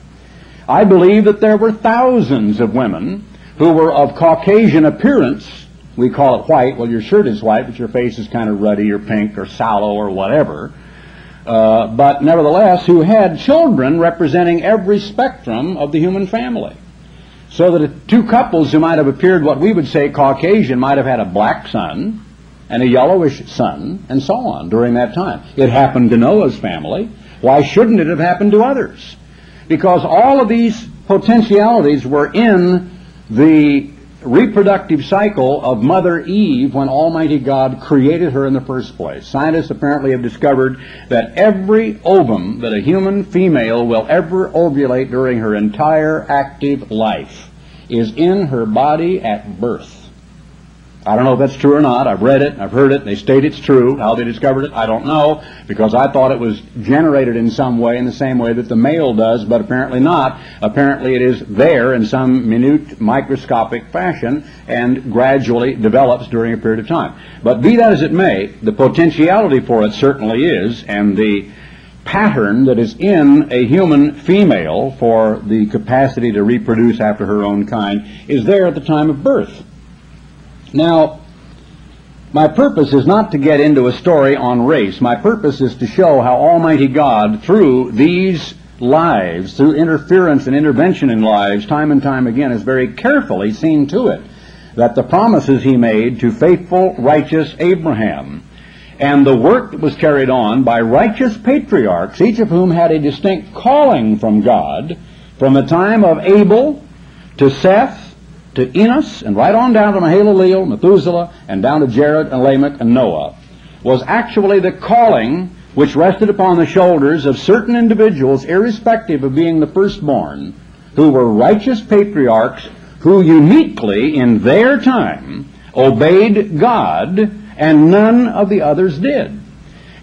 I believe that there were thousands of women who were of Caucasian appearance. We call it white. Well, your shirt is white, but your face is kind of ruddy or pink or sallow or whatever. Uh, but nevertheless, who had children representing every spectrum of the human family. So that two couples who might have appeared what we would say Caucasian might have had a black son and a yellowish son and so on during that time. It happened to Noah's family. Why shouldn't it have happened to others? because all of these potentialities were in the reproductive cycle of Mother Eve when Almighty God created her in the first place. Scientists apparently have discovered that every ovum that a human female will ever ovulate during her entire active life is in her body at birth. I don't know if that's true or not. I've read it, I've heard it, they state it's true. How they discovered it, I don't know, because I thought it was generated in some way, in the same way that the male does, but apparently not. Apparently it is there in some minute, microscopic fashion and gradually develops during a period of time. But be that as it may, the potentiality for it certainly is, and the pattern that is in a human female for the capacity to reproduce after her own kind is there at the time of birth. Now, my purpose is not to get into a story on race. My purpose is to show how Almighty God, through these lives, through interference and intervention in lives, time and time again, has very carefully seen to it that the promises he made to faithful, righteous Abraham and the work that was carried on by righteous patriarchs, each of whom had a distinct calling from God, from the time of Abel to Seth to Enos and right on down to Mahalaleel, Methuselah, and down to Jared and Lamech and Noah, was actually the calling which rested upon the shoulders of certain individuals, irrespective of being the firstborn, who were righteous patriarchs who uniquely, in their time, obeyed God, and none of the others did.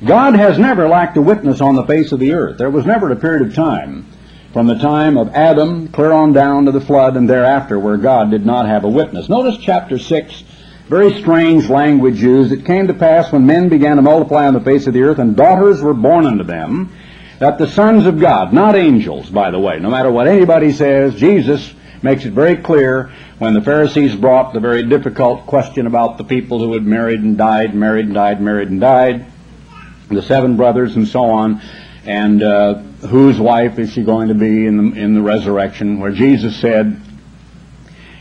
God has never lacked a witness on the face of the earth. There was never a period of time from the time of Adam clear on down to the flood and thereafter where God did not have a witness. Notice chapter 6, very strange language used. It came to pass when men began to multiply on the face of the earth and daughters were born unto them, that the sons of God, not angels, by the way, no matter what anybody says, Jesus makes it very clear when the Pharisees brought the very difficult question about the people who had married and died, married and died, married and died, the seven brothers and so on, and uh, whose wife is she going to be in the, in the resurrection, where Jesus said,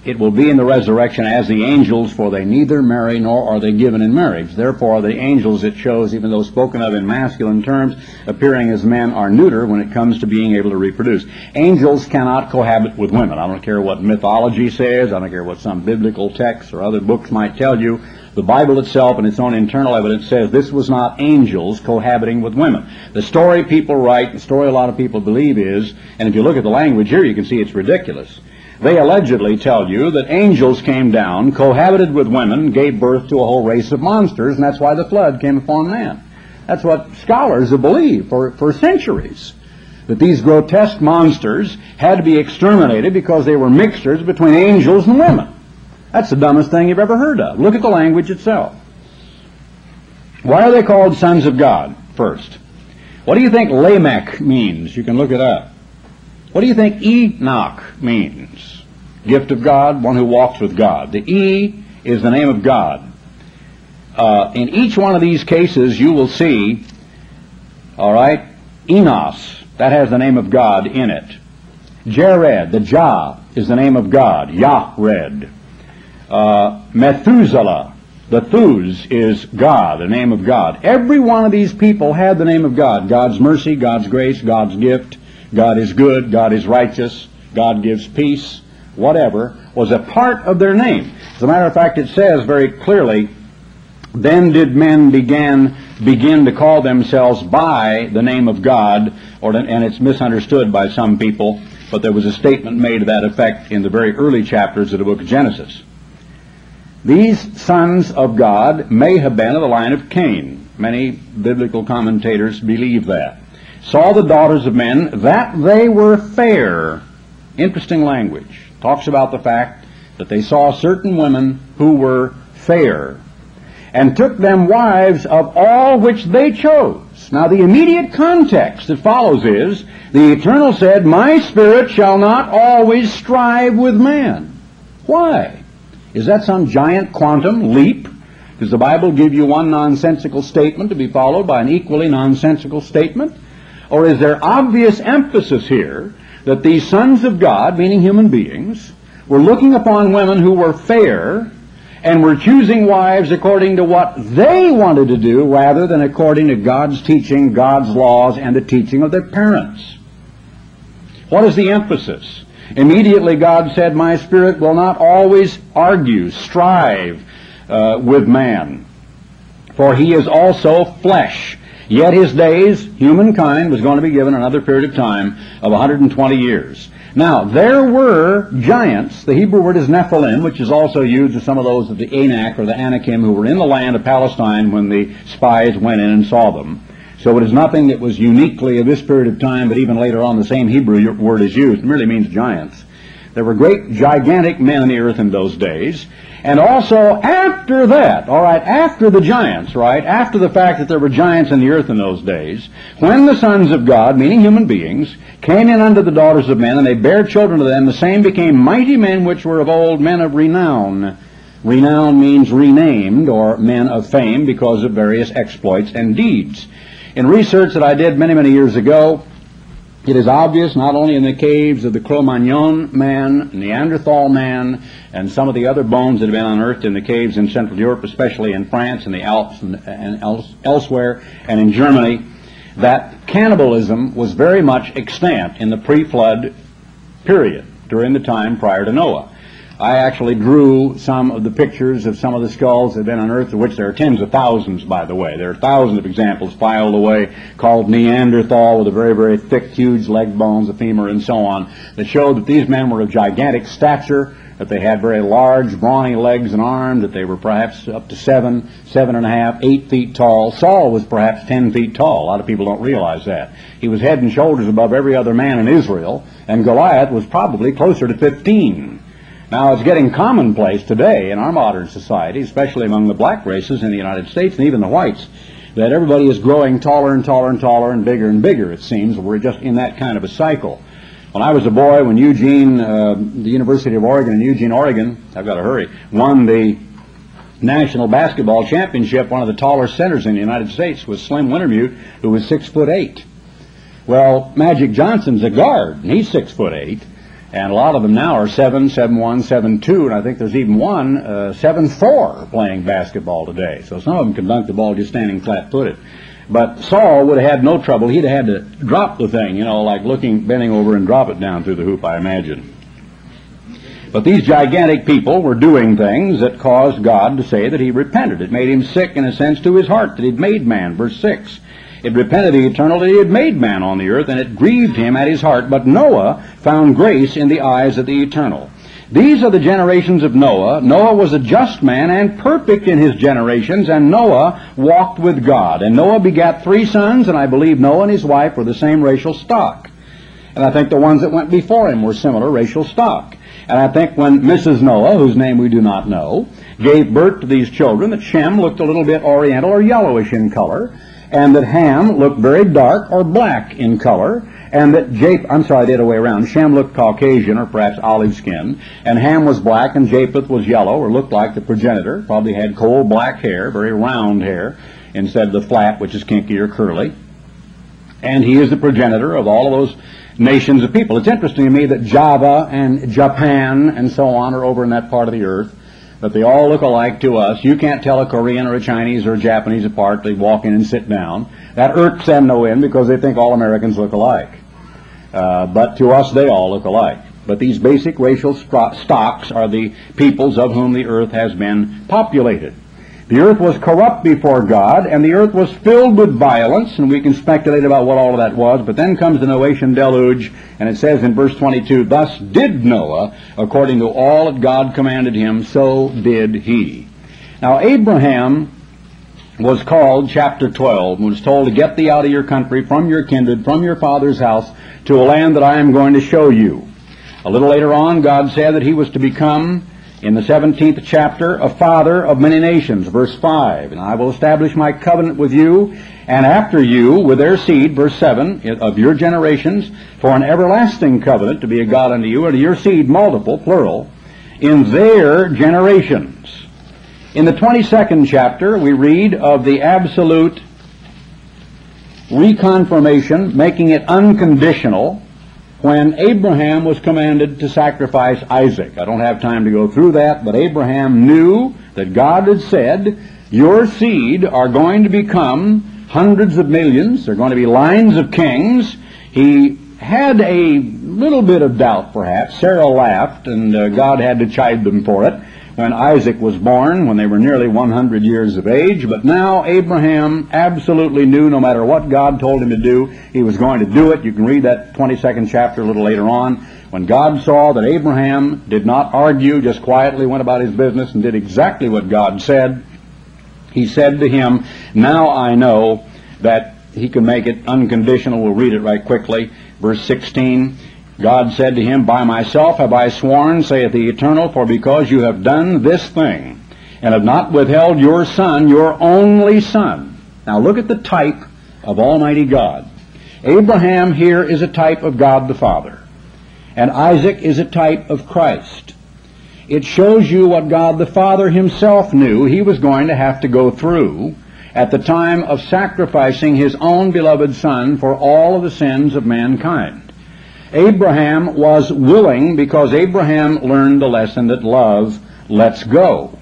it will be in the resurrection as the angels, for they neither marry nor are they given in marriage. Therefore, the angels, it shows, even though spoken of in masculine terms, appearing as men, are neuter when it comes to being able to reproduce. Angels cannot cohabit with women. I don't care what mythology says. I don't care what some biblical texts or other books might tell you. The Bible itself and its own internal evidence says this was not angels cohabiting with women. The story people write, the story a lot of people believe is, and if you look at the language here, you can see it's ridiculous. They allegedly tell you that angels came down, cohabited with women, gave birth to a whole race of monsters, and that's why the flood came upon man. That's what scholars have believed for, for centuries. that these grotesque monsters had to be exterminated because they were mixtures between angels and women. That's the dumbest thing you've ever heard of. Look at the language itself. Why are they called sons of God first? What do you think Lamech means? You can look it up. What do you think Enoch means? Gift of God, one who walks with God. The E is the name of God. Uh, in each one of these cases, you will see, all right, Enos, that has the name of God in it. Jared, the Jah, is the name of God, Yahred. Uh, Methuselah, the Thus is God, the name of God. Every one of these people had the name of God. God's mercy, God's grace, God's gift. God is good, God is righteous, God gives peace, whatever, was a part of their name. As a matter of fact, it says very clearly, then did men began begin to call themselves by the name of God, or, and it's misunderstood by some people, but there was a statement made to that effect in the very early chapters of the book of Genesis. These sons of God may have been of the line of Cain. Many biblical commentators believe that. Saw the daughters of men that they were fair. Interesting language. Talks about the fact that they saw certain women who were fair and took them wives of all which they chose. Now the immediate context that follows is, the Eternal said, My spirit shall not always strive with man. Why? Is that some giant quantum leap? Does the Bible give you one nonsensical statement to be followed by an equally nonsensical statement? Or is there obvious emphasis here that these sons of God, meaning human beings, were looking upon women who were fair and were choosing wives according to what they wanted to do rather than according to God's teaching, God's laws, and the teaching of their parents? What is the emphasis? Immediately God said, My spirit will not always argue, strive uh, with man, for he is also flesh. Yet his days, humankind was going to be given another period of time of 120 years. Now, there were giants. The Hebrew word is Nephilim, which is also used as some of those of the Anak or the Anakim who were in the land of Palestine when the spies went in and saw them. So it is nothing that was uniquely of this period of time, but even later on the same Hebrew word is used. It merely means giants. There were great, gigantic men on the earth in those days. And also after that, all right, after the giants, right, after the fact that there were giants in the earth in those days, when the sons of God, meaning human beings, came in unto the daughters of men, and they bare children to them, the same became mighty men which were of old, men of renown. Renown means renamed, or men of fame, because of various exploits and deeds. In research that I did many, many years ago, it is obvious not only in the caves of the Cro-Magnon man, Neanderthal man, and some of the other bones that have been unearthed in the caves in Central Europe, especially in France and the Alps and, and elsewhere, and in Germany, that cannibalism was very much extant in the pre-flood period, during the time prior to Noah. I actually drew some of the pictures of some of the skulls that have been unearthed, of which there are tens of thousands, by the way. There are thousands of examples filed away called Neanderthal with a very, very thick, huge leg bones, a femur, and so on, that showed that these men were of gigantic stature, that they had very large, brawny legs and arms, that they were perhaps up to seven, seven and a half, eight feet tall. Saul was perhaps ten feet tall. A lot of people don't realize that. He was head and shoulders above every other man in Israel, and Goliath was probably closer to fifteen. Now, it's getting commonplace today in our modern society, especially among the black races in the United States and even the whites, that everybody is growing taller and taller and taller and bigger and bigger, it seems. We're just in that kind of a cycle. When I was a boy, when Eugene, uh, the University of Oregon in Eugene, Oregon, I've got to hurry, won the national basketball championship, one of the taller centers in the United States was Slim Wintermute, who was six foot eight. Well, Magic Johnson's a guard, and he's six foot eight. And a lot of them now are seven, seven one, seven two, and I think there's even one uh, seven four playing basketball today. So some of them can dunk the ball just standing flat-footed. But Saul would have had no trouble. He'd have had to drop the thing, you know, like looking, bending over and drop it down through the hoop, I imagine. But these gigantic people were doing things that caused God to say that he repented. It made him sick in a sense to his heart that he'd made man. Verse 6. It repented the eternal that he had made man on the earth, and it grieved him at his heart. But Noah found grace in the eyes of the eternal. These are the generations of Noah. Noah was a just man and perfect in his generations, and Noah walked with God. And Noah begat three sons, and I believe Noah and his wife were the same racial stock. And I think the ones that went before him were similar racial stock. And I think when Mrs. Noah, whose name we do not know, gave birth to these children, that Shem looked a little bit oriental or yellowish in color, and that Ham looked very dark or black in color, and that Japheth, I'm sorry, the other way around. Shem looked Caucasian or perhaps olive skinned, and Ham was black, and Japheth was yellow or looked like the progenitor, probably had coal black hair, very round hair, instead of the flat, which is kinky or curly. And he is the progenitor of all of those nations of people. It's interesting to me that Java and Japan and so on are over in that part of the earth, that they all look alike to us. You can't tell a Korean or a Chinese or a Japanese apart. They walk in and sit down. That irks them no end because they think all Americans look alike. Uh, but to us, they all look alike. But these basic racial stocks are the peoples of whom the earth has been populated. The earth was corrupt before God, and the earth was filled with violence, and we can speculate about what all of that was, but then comes the Noachian deluge, and it says in verse 22, Thus did Noah, according to all that God commanded him, so did he. Now Abraham was called, chapter 12, and was told to get thee out of your country, from your kindred, from your father's house, to a land that I am going to show you. A little later on, God said that he was to become in the 17th chapter, a father of many nations, verse 5. And I will establish my covenant with you, and after you, with their seed, verse 7, of your generations, for an everlasting covenant to be a God unto you, and to your seed, multiple, plural, in their generations. In the 22nd chapter, we read of the absolute reconfirmation, making it unconditional, when Abraham was commanded to sacrifice Isaac. I don't have time to go through that, but Abraham knew that God had said, Your seed are going to become hundreds of millions, they're going to be lines of kings. He had a little bit of doubt, perhaps. Sarah laughed, and uh, God had to chide them for it when Isaac was born, when they were nearly 100 years of age. But now Abraham absolutely knew no matter what God told him to do, he was going to do it. You can read that 22nd chapter a little later on. When God saw that Abraham did not argue, just quietly went about his business and did exactly what God said, he said to him, Now I know that he can make it unconditional. We'll read it right quickly. Verse 16. God said to him, By myself have I sworn, saith the Eternal, for because you have done this thing, and have not withheld your son, your only son. Now look at the type of Almighty God. Abraham here is a type of God the Father, and Isaac is a type of Christ. It shows you what God the Father himself knew he was going to have to go through at the time of sacrificing his own beloved son for all of the sins of mankind. Abraham was willing because Abraham learned the lesson that love lets go.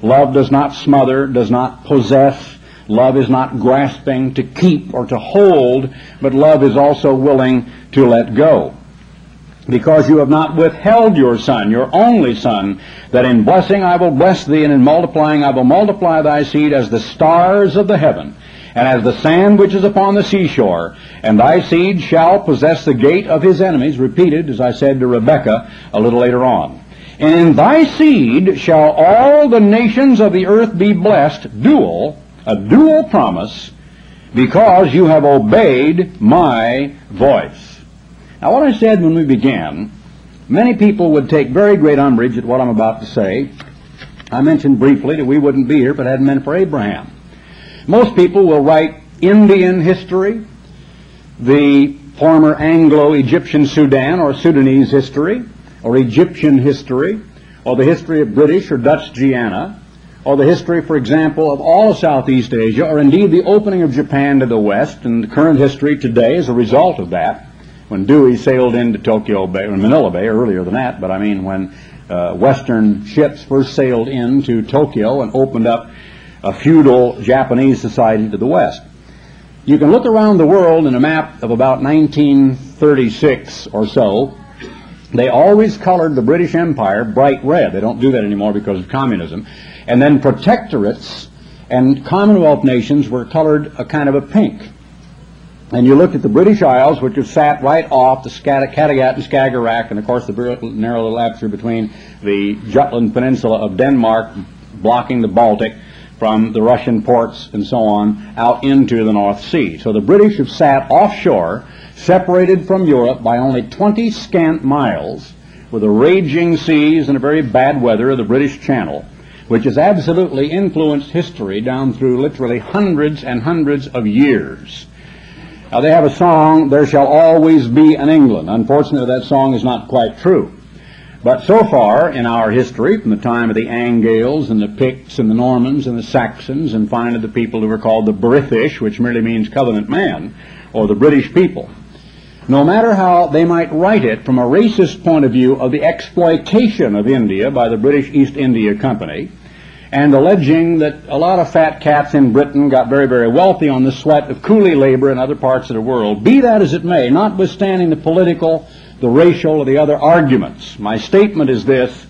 Love does not smother, does not possess. Love is not grasping to keep or to hold, but love is also willing to let go. Because you have not withheld your son, your only son, that in blessing I will bless thee, and in multiplying I will multiply thy seed as the stars of the heaven, and as the sand which is upon the seashore, and thy seed shall possess the gate of his enemies, repeated, as I said to Rebekah a little later on. And in thy seed shall all the nations of the earth be blessed, dual, a dual promise, because you have obeyed my voice. Now what I said when we began, many people would take very great umbrage at what I'm about to say. I mentioned briefly that we wouldn't be here if it hadn't been for Abraham. Most people will write Indian history, the former Anglo-Egyptian Sudan or Sudanese history, or Egyptian history, or the history of British or Dutch Guiana, or the history, for example, of all Southeast Asia, or indeed the opening of Japan to the West, and the current history today as a result of that. When Dewey sailed into Tokyo Bay, or Manila Bay, earlier than that, but I mean when uh, Western ships first sailed into Tokyo and opened up a feudal Japanese society to the west. You can look around the world in a map of about 1936 or so. They always colored the British Empire bright red. They don't do that anymore because of communism. And then protectorates and Commonwealth nations were colored a kind of a pink. And you looked at the British Isles, which have sat right off the Kattegat and Skagerrak, and of course the narrow little aperture between the Jutland Peninsula of Denmark blocking the Baltic from the Russian ports and so on out into the North Sea. So the British have sat offshore separated from Europe by only 20 scant miles, with the raging seas and a very bad weather of the British Channel, which has absolutely influenced history down through literally hundreds and hundreds of years. Now they have a song, There Shall Always Be an England. Unfortunately, that song is not quite true. But so far in our history, from the time of the Angles and the Picts and the Normans and the Saxons, and finally the people who were called the British, which merely means covenant man, or the British people, no matter how they might write it from a racist point of view of the exploitation of India by the British East India Company, and alleging that a lot of fat cats in Britain got very, very wealthy on the sweat of coolie labor in other parts of the world. Be that as it may, notwithstanding the political the racial or the other arguments. My statement is this,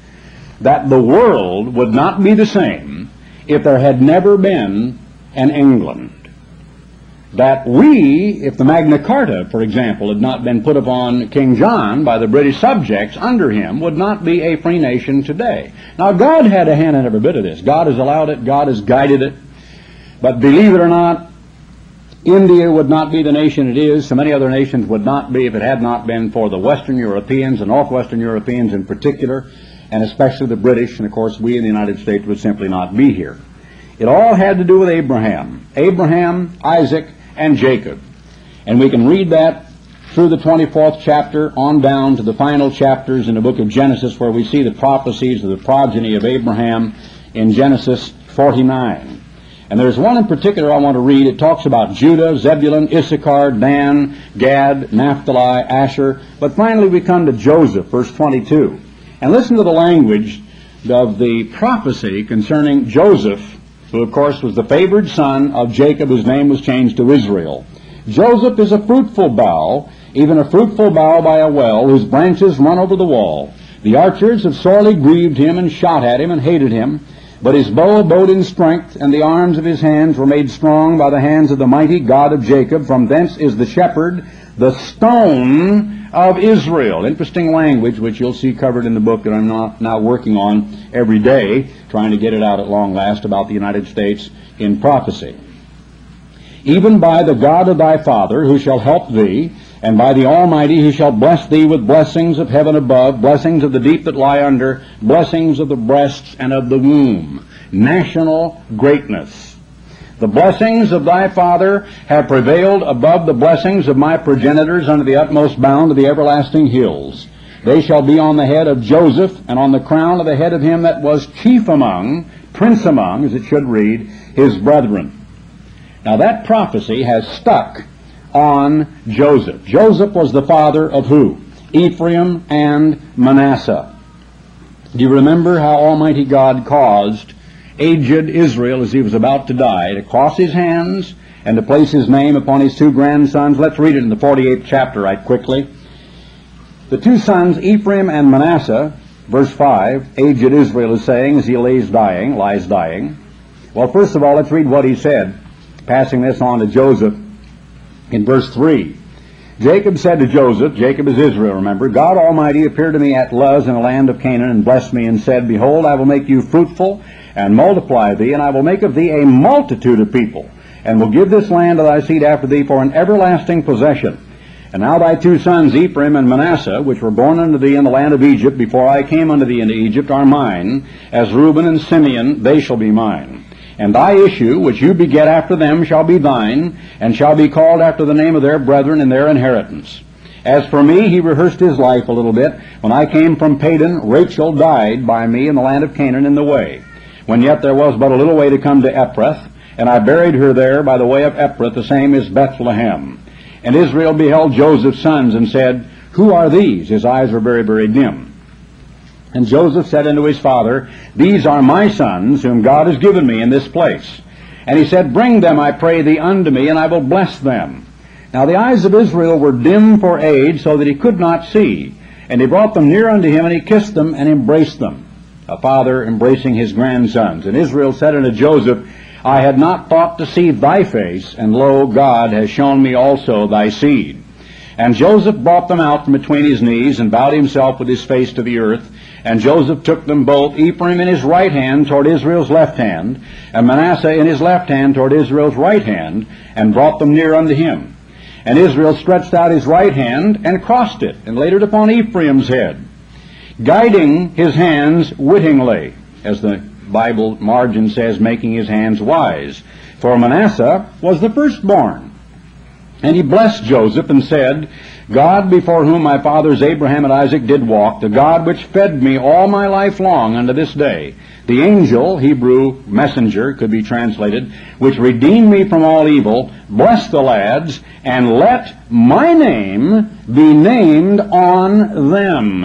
that the world would not be the same if there had never been an England. That we, if the Magna Carta, for example, had not been put upon King John by the British subjects under him, would not be a free nation today. Now, God had a hand in every bit of this. God has allowed it. God has guided it. But believe it or not, India would not be the nation it is. So many other nations would not be if it had not been for the Western Europeans, the Northwestern Europeans in particular, and especially the British. And of course, we in the United States would simply not be here. It all had to do with Abraham. Abraham, Isaac, and Jacob. And we can read that through the 24th chapter on down to the final chapters in the book of Genesis where we see the prophecies of the progeny of Abraham in Genesis 49. And there's one in particular I want to read. It talks about Judah, Zebulun, Issachar, Dan, Gad, Naphtali, Asher. But finally we come to Joseph, verse 22. And listen to the language of the prophecy concerning Joseph, who of course was the favored son of Jacob, whose name was changed to Israel. Joseph is a fruitful bough, even a fruitful bough by a well, whose branches run over the wall. The archers have sorely grieved him and shot at him and hated him. But his bow abode in strength, and the arms of his hands were made strong by the hands of the mighty God of Jacob. From thence is the shepherd, the stone of Israel. Interesting language, which you'll see covered in the book that I'm not now working on every day, trying to get it out at long last about the United States in prophecy. Even by the God of thy father, who shall help thee, and by the Almighty who shall bless thee with blessings of heaven above, blessings of the deep that lie under, blessings of the breasts and of the womb. National greatness. The blessings of thy father have prevailed above the blessings of my progenitors under the utmost bound of the everlasting hills. They shall be on the head of Joseph, and on the crown of the head of him that was chief among, prince among, as it should read, his brethren. Now that prophecy has stuck on Joseph. Joseph was the father of who? Ephraim and Manasseh. Do you remember how Almighty God caused aged Israel as he was about to die to cross his hands and to place his name upon his two grandsons? Let's read it in the 48th chapter right quickly. The two sons, Ephraim and Manasseh, verse 5, aged Israel is saying as he lays dying, lies dying. Well, first of all, let's read what he said, passing this on to Joseph in verse 3. Jacob said to Joseph, Jacob is Israel, remember, God Almighty appeared to me at Luz in the land of Canaan and blessed me and said, Behold, I will make you fruitful and multiply thee, and I will make of thee a multitude of people, and will give this land to thy seed after thee for an everlasting possession. And now thy two sons, Ephraim and Manasseh, which were born unto thee in the land of Egypt before I came unto thee into Egypt, are mine. As Reuben and Simeon, they shall be mine. And thy issue, which you beget after them, shall be thine, and shall be called after the name of their brethren in their inheritance. As for me, he rehearsed his life a little bit. When I came from Padan, Rachel died by me in the land of Canaan in the way. When yet there was but a little way to come to Ephrath, and I buried her there by the way of Ephrath, the same is Bethlehem. And Israel beheld Joseph's sons and said, Who are these? His eyes were very, very dim. And Joseph said unto his father, These are my sons, whom God has given me in this place. And he said, Bring them, I pray thee, unto me, and I will bless them. Now the eyes of Israel were dim for age, so that he could not see. And he brought them near unto him, and he kissed them, and embraced them. A father embracing his grandsons. And Israel said unto Joseph, I had not thought to see thy face, and lo, God has shown me also thy seed. And Joseph brought them out from between his knees, and bowed himself with his face to the earth, and Joseph took them both, Ephraim in his right hand toward Israel's left hand, and Manasseh in his left hand toward Israel's right hand, and brought them near unto him. And Israel stretched out his right hand and crossed it and laid it upon Ephraim's head, guiding his hands wittingly, as the Bible margin says, making his hands wise. For Manasseh was the firstborn. And he blessed Joseph and said, God before whom my fathers Abraham and Isaac did walk, the God which fed me all my life long unto this day, the angel, Hebrew messenger could be translated, which redeemed me from all evil, bless the lads, and let my name be named on them.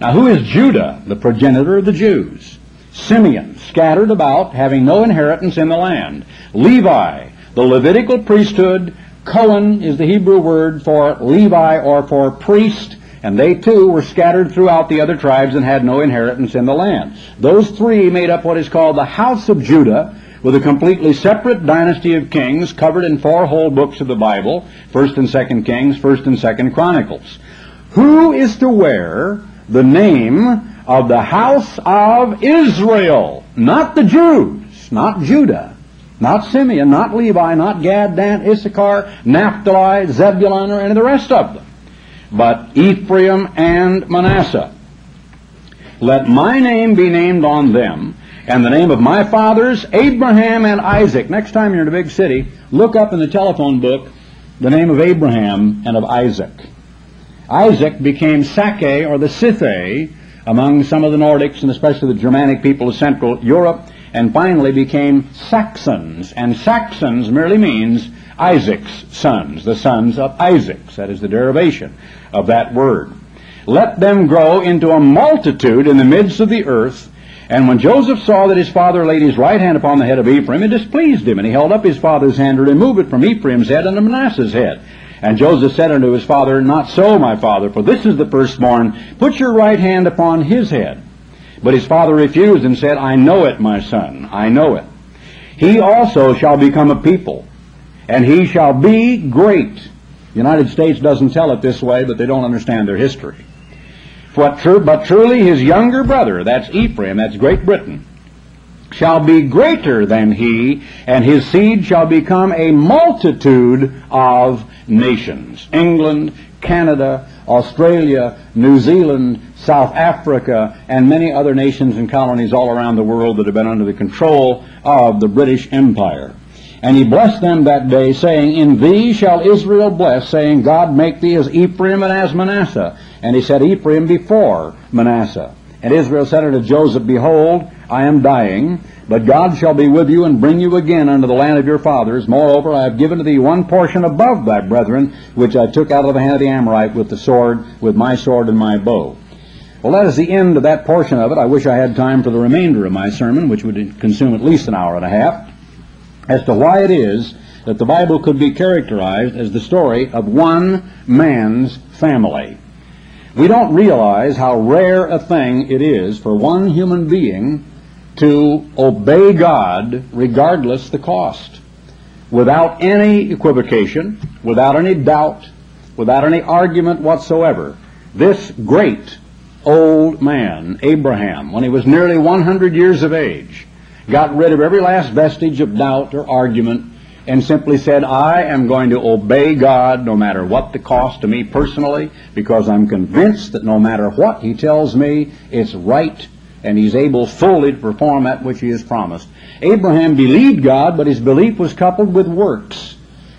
Now who is Judah, the progenitor of the Jews? Simeon, scattered about, having no inheritance in the land. Levi, the Levitical priesthood, Cohen is the Hebrew word for Levi or for priest, and they too were scattered throughout the other tribes and had no inheritance in the land. Those three made up what is called the house of Judah, with a completely separate dynasty of kings covered in four whole books of the Bible, 1st and 2nd Kings, 1st and 2nd Chronicles. Who is to wear the name of the house of Israel? Not the Jews, not Judah. Not Simeon, not Levi, not Gad, Dan, Issachar, Naphtali, Zebulun, or any of the rest of them, but Ephraim and Manasseh. Let my name be named on them, and the name of my fathers, Abraham and Isaac. Next time you're in a big city, look up in the telephone book the name of Abraham and of Isaac. Isaac became Sake, or the Scythe, among some of the Nordics, and especially the Germanic people of Central Europe, and finally became Saxons. And Saxons merely means Isaac's sons, the sons of Isaac. That is the derivation of that word. Let them grow into a multitude in the midst of the earth. And when Joseph saw that his father laid his right hand upon the head of Ephraim, it displeased him, and he held up his father's hand to remove it from Ephraim's head unto Manasseh's head. And Joseph said unto his father, Not so, my father, for this is the firstborn. Put your right hand upon his head. But his father refused and said, I know it, my son, I know it. He also shall become a people, and he shall be great. The United States doesn't tell it this way, but they don't understand their history. But, but truly his younger brother, that's Ephraim, that's Great Britain, shall be greater than he, and his seed shall become a multitude of nations. England, Canada, Australia, New Zealand, South Africa, and many other nations and colonies all around the world that have been under the control of the British Empire. And he blessed them that day, saying, In thee shall Israel bless, saying, God make thee as Ephraim and as Manasseh. And he said Ephraim before Manasseh. And Israel said unto Joseph, Behold, I am dying, but God shall be with you and bring you again unto the land of your fathers. Moreover, I have given to thee one portion above thy brethren, which I took out of the hand of the Amorite with the sword, with my sword and my bow. Well, that is the end of that portion of it. I wish I had time for the remainder of my sermon, which would consume at least an hour and a half, as to why it is that the Bible could be characterized as the story of one man's family. We don't realize how rare a thing it is for one human being to obey God regardless the cost, without any equivocation, without any doubt, without any argument whatsoever. This great old man, Abraham, when he was nearly 100 years of age, got rid of every last vestige of doubt or argument and simply said, I am going to obey God no matter what the cost to me personally, because I'm convinced that no matter what He tells me, it's right and he's able fully to perform that which he has promised. Abraham believed God, but his belief was coupled with works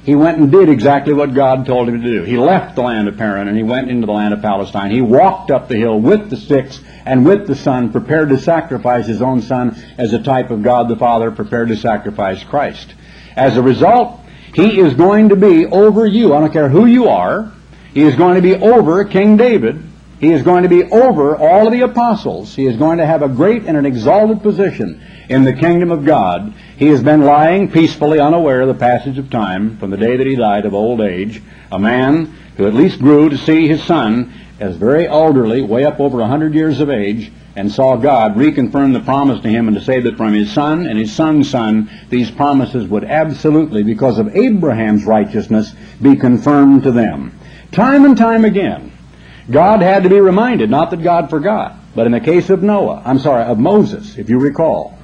he went and did exactly what God told him to do. He left the land of Haran and he went into the land of Palestine. He walked up the hill with the sticks and with the son, prepared to sacrifice his own son as a type of God the Father, prepared to sacrifice Christ. As a result, he is going to be over you. I don't care who you are. He is going to be over King David. He is going to be over all of the apostles. He is going to have a great and an exalted position in the kingdom of God. He has been lying peacefully, unaware of the passage of time from the day that he died of old age, a man who at least grew to see his son as very elderly, way up over a hundred years of age, and saw God reconfirm the promise to him and to say that from his son and his son's son, these promises would absolutely, because of Abraham's righteousness, be confirmed to them. Time and time again, God had to be reminded, not that God forgot, but in the case of Noah, I'm sorry, of Moses, if you recall,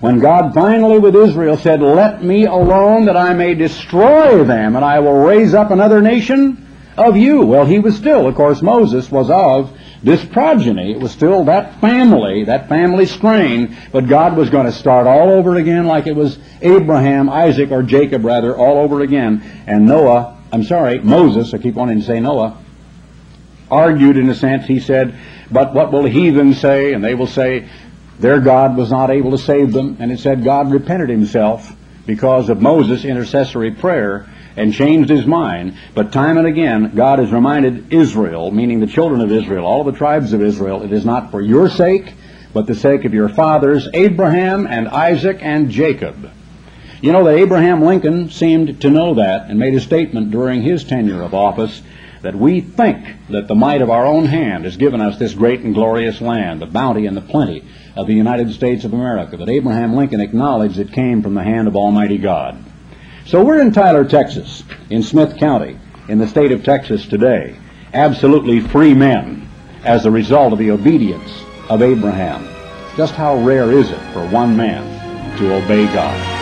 When God finally with Israel said, Let me alone that I may destroy them, and I will raise up another nation of you. Well, he was still, of course, Moses was of this progeny. It was still that family, that family strain, but God was going to start all over again like it was Abraham, Isaac, or Jacob, rather, all over again. And Noah, I'm sorry, Moses, I keep wanting to say Noah, argued in a sense. He said, But what will heathens say? And they will say, their God was not able to save them, and it said God repented himself because of Moses' intercessory prayer and changed his mind. But time and again, God has reminded Israel, meaning the children of Israel, all the tribes of Israel, it is not for your sake, but the sake of your fathers, Abraham and Isaac and Jacob. You know that Abraham Lincoln seemed to know that and made a statement during his tenure of office that we think that the might of our own hand has given us this great and glorious land, the bounty and the plenty of the United States of America, that Abraham Lincoln acknowledged it came from the hand of Almighty God. So we're in Tyler, Texas, in Smith County, in the state of Texas today, absolutely free men as a result of the obedience of Abraham. Just how rare is it for one man to obey God?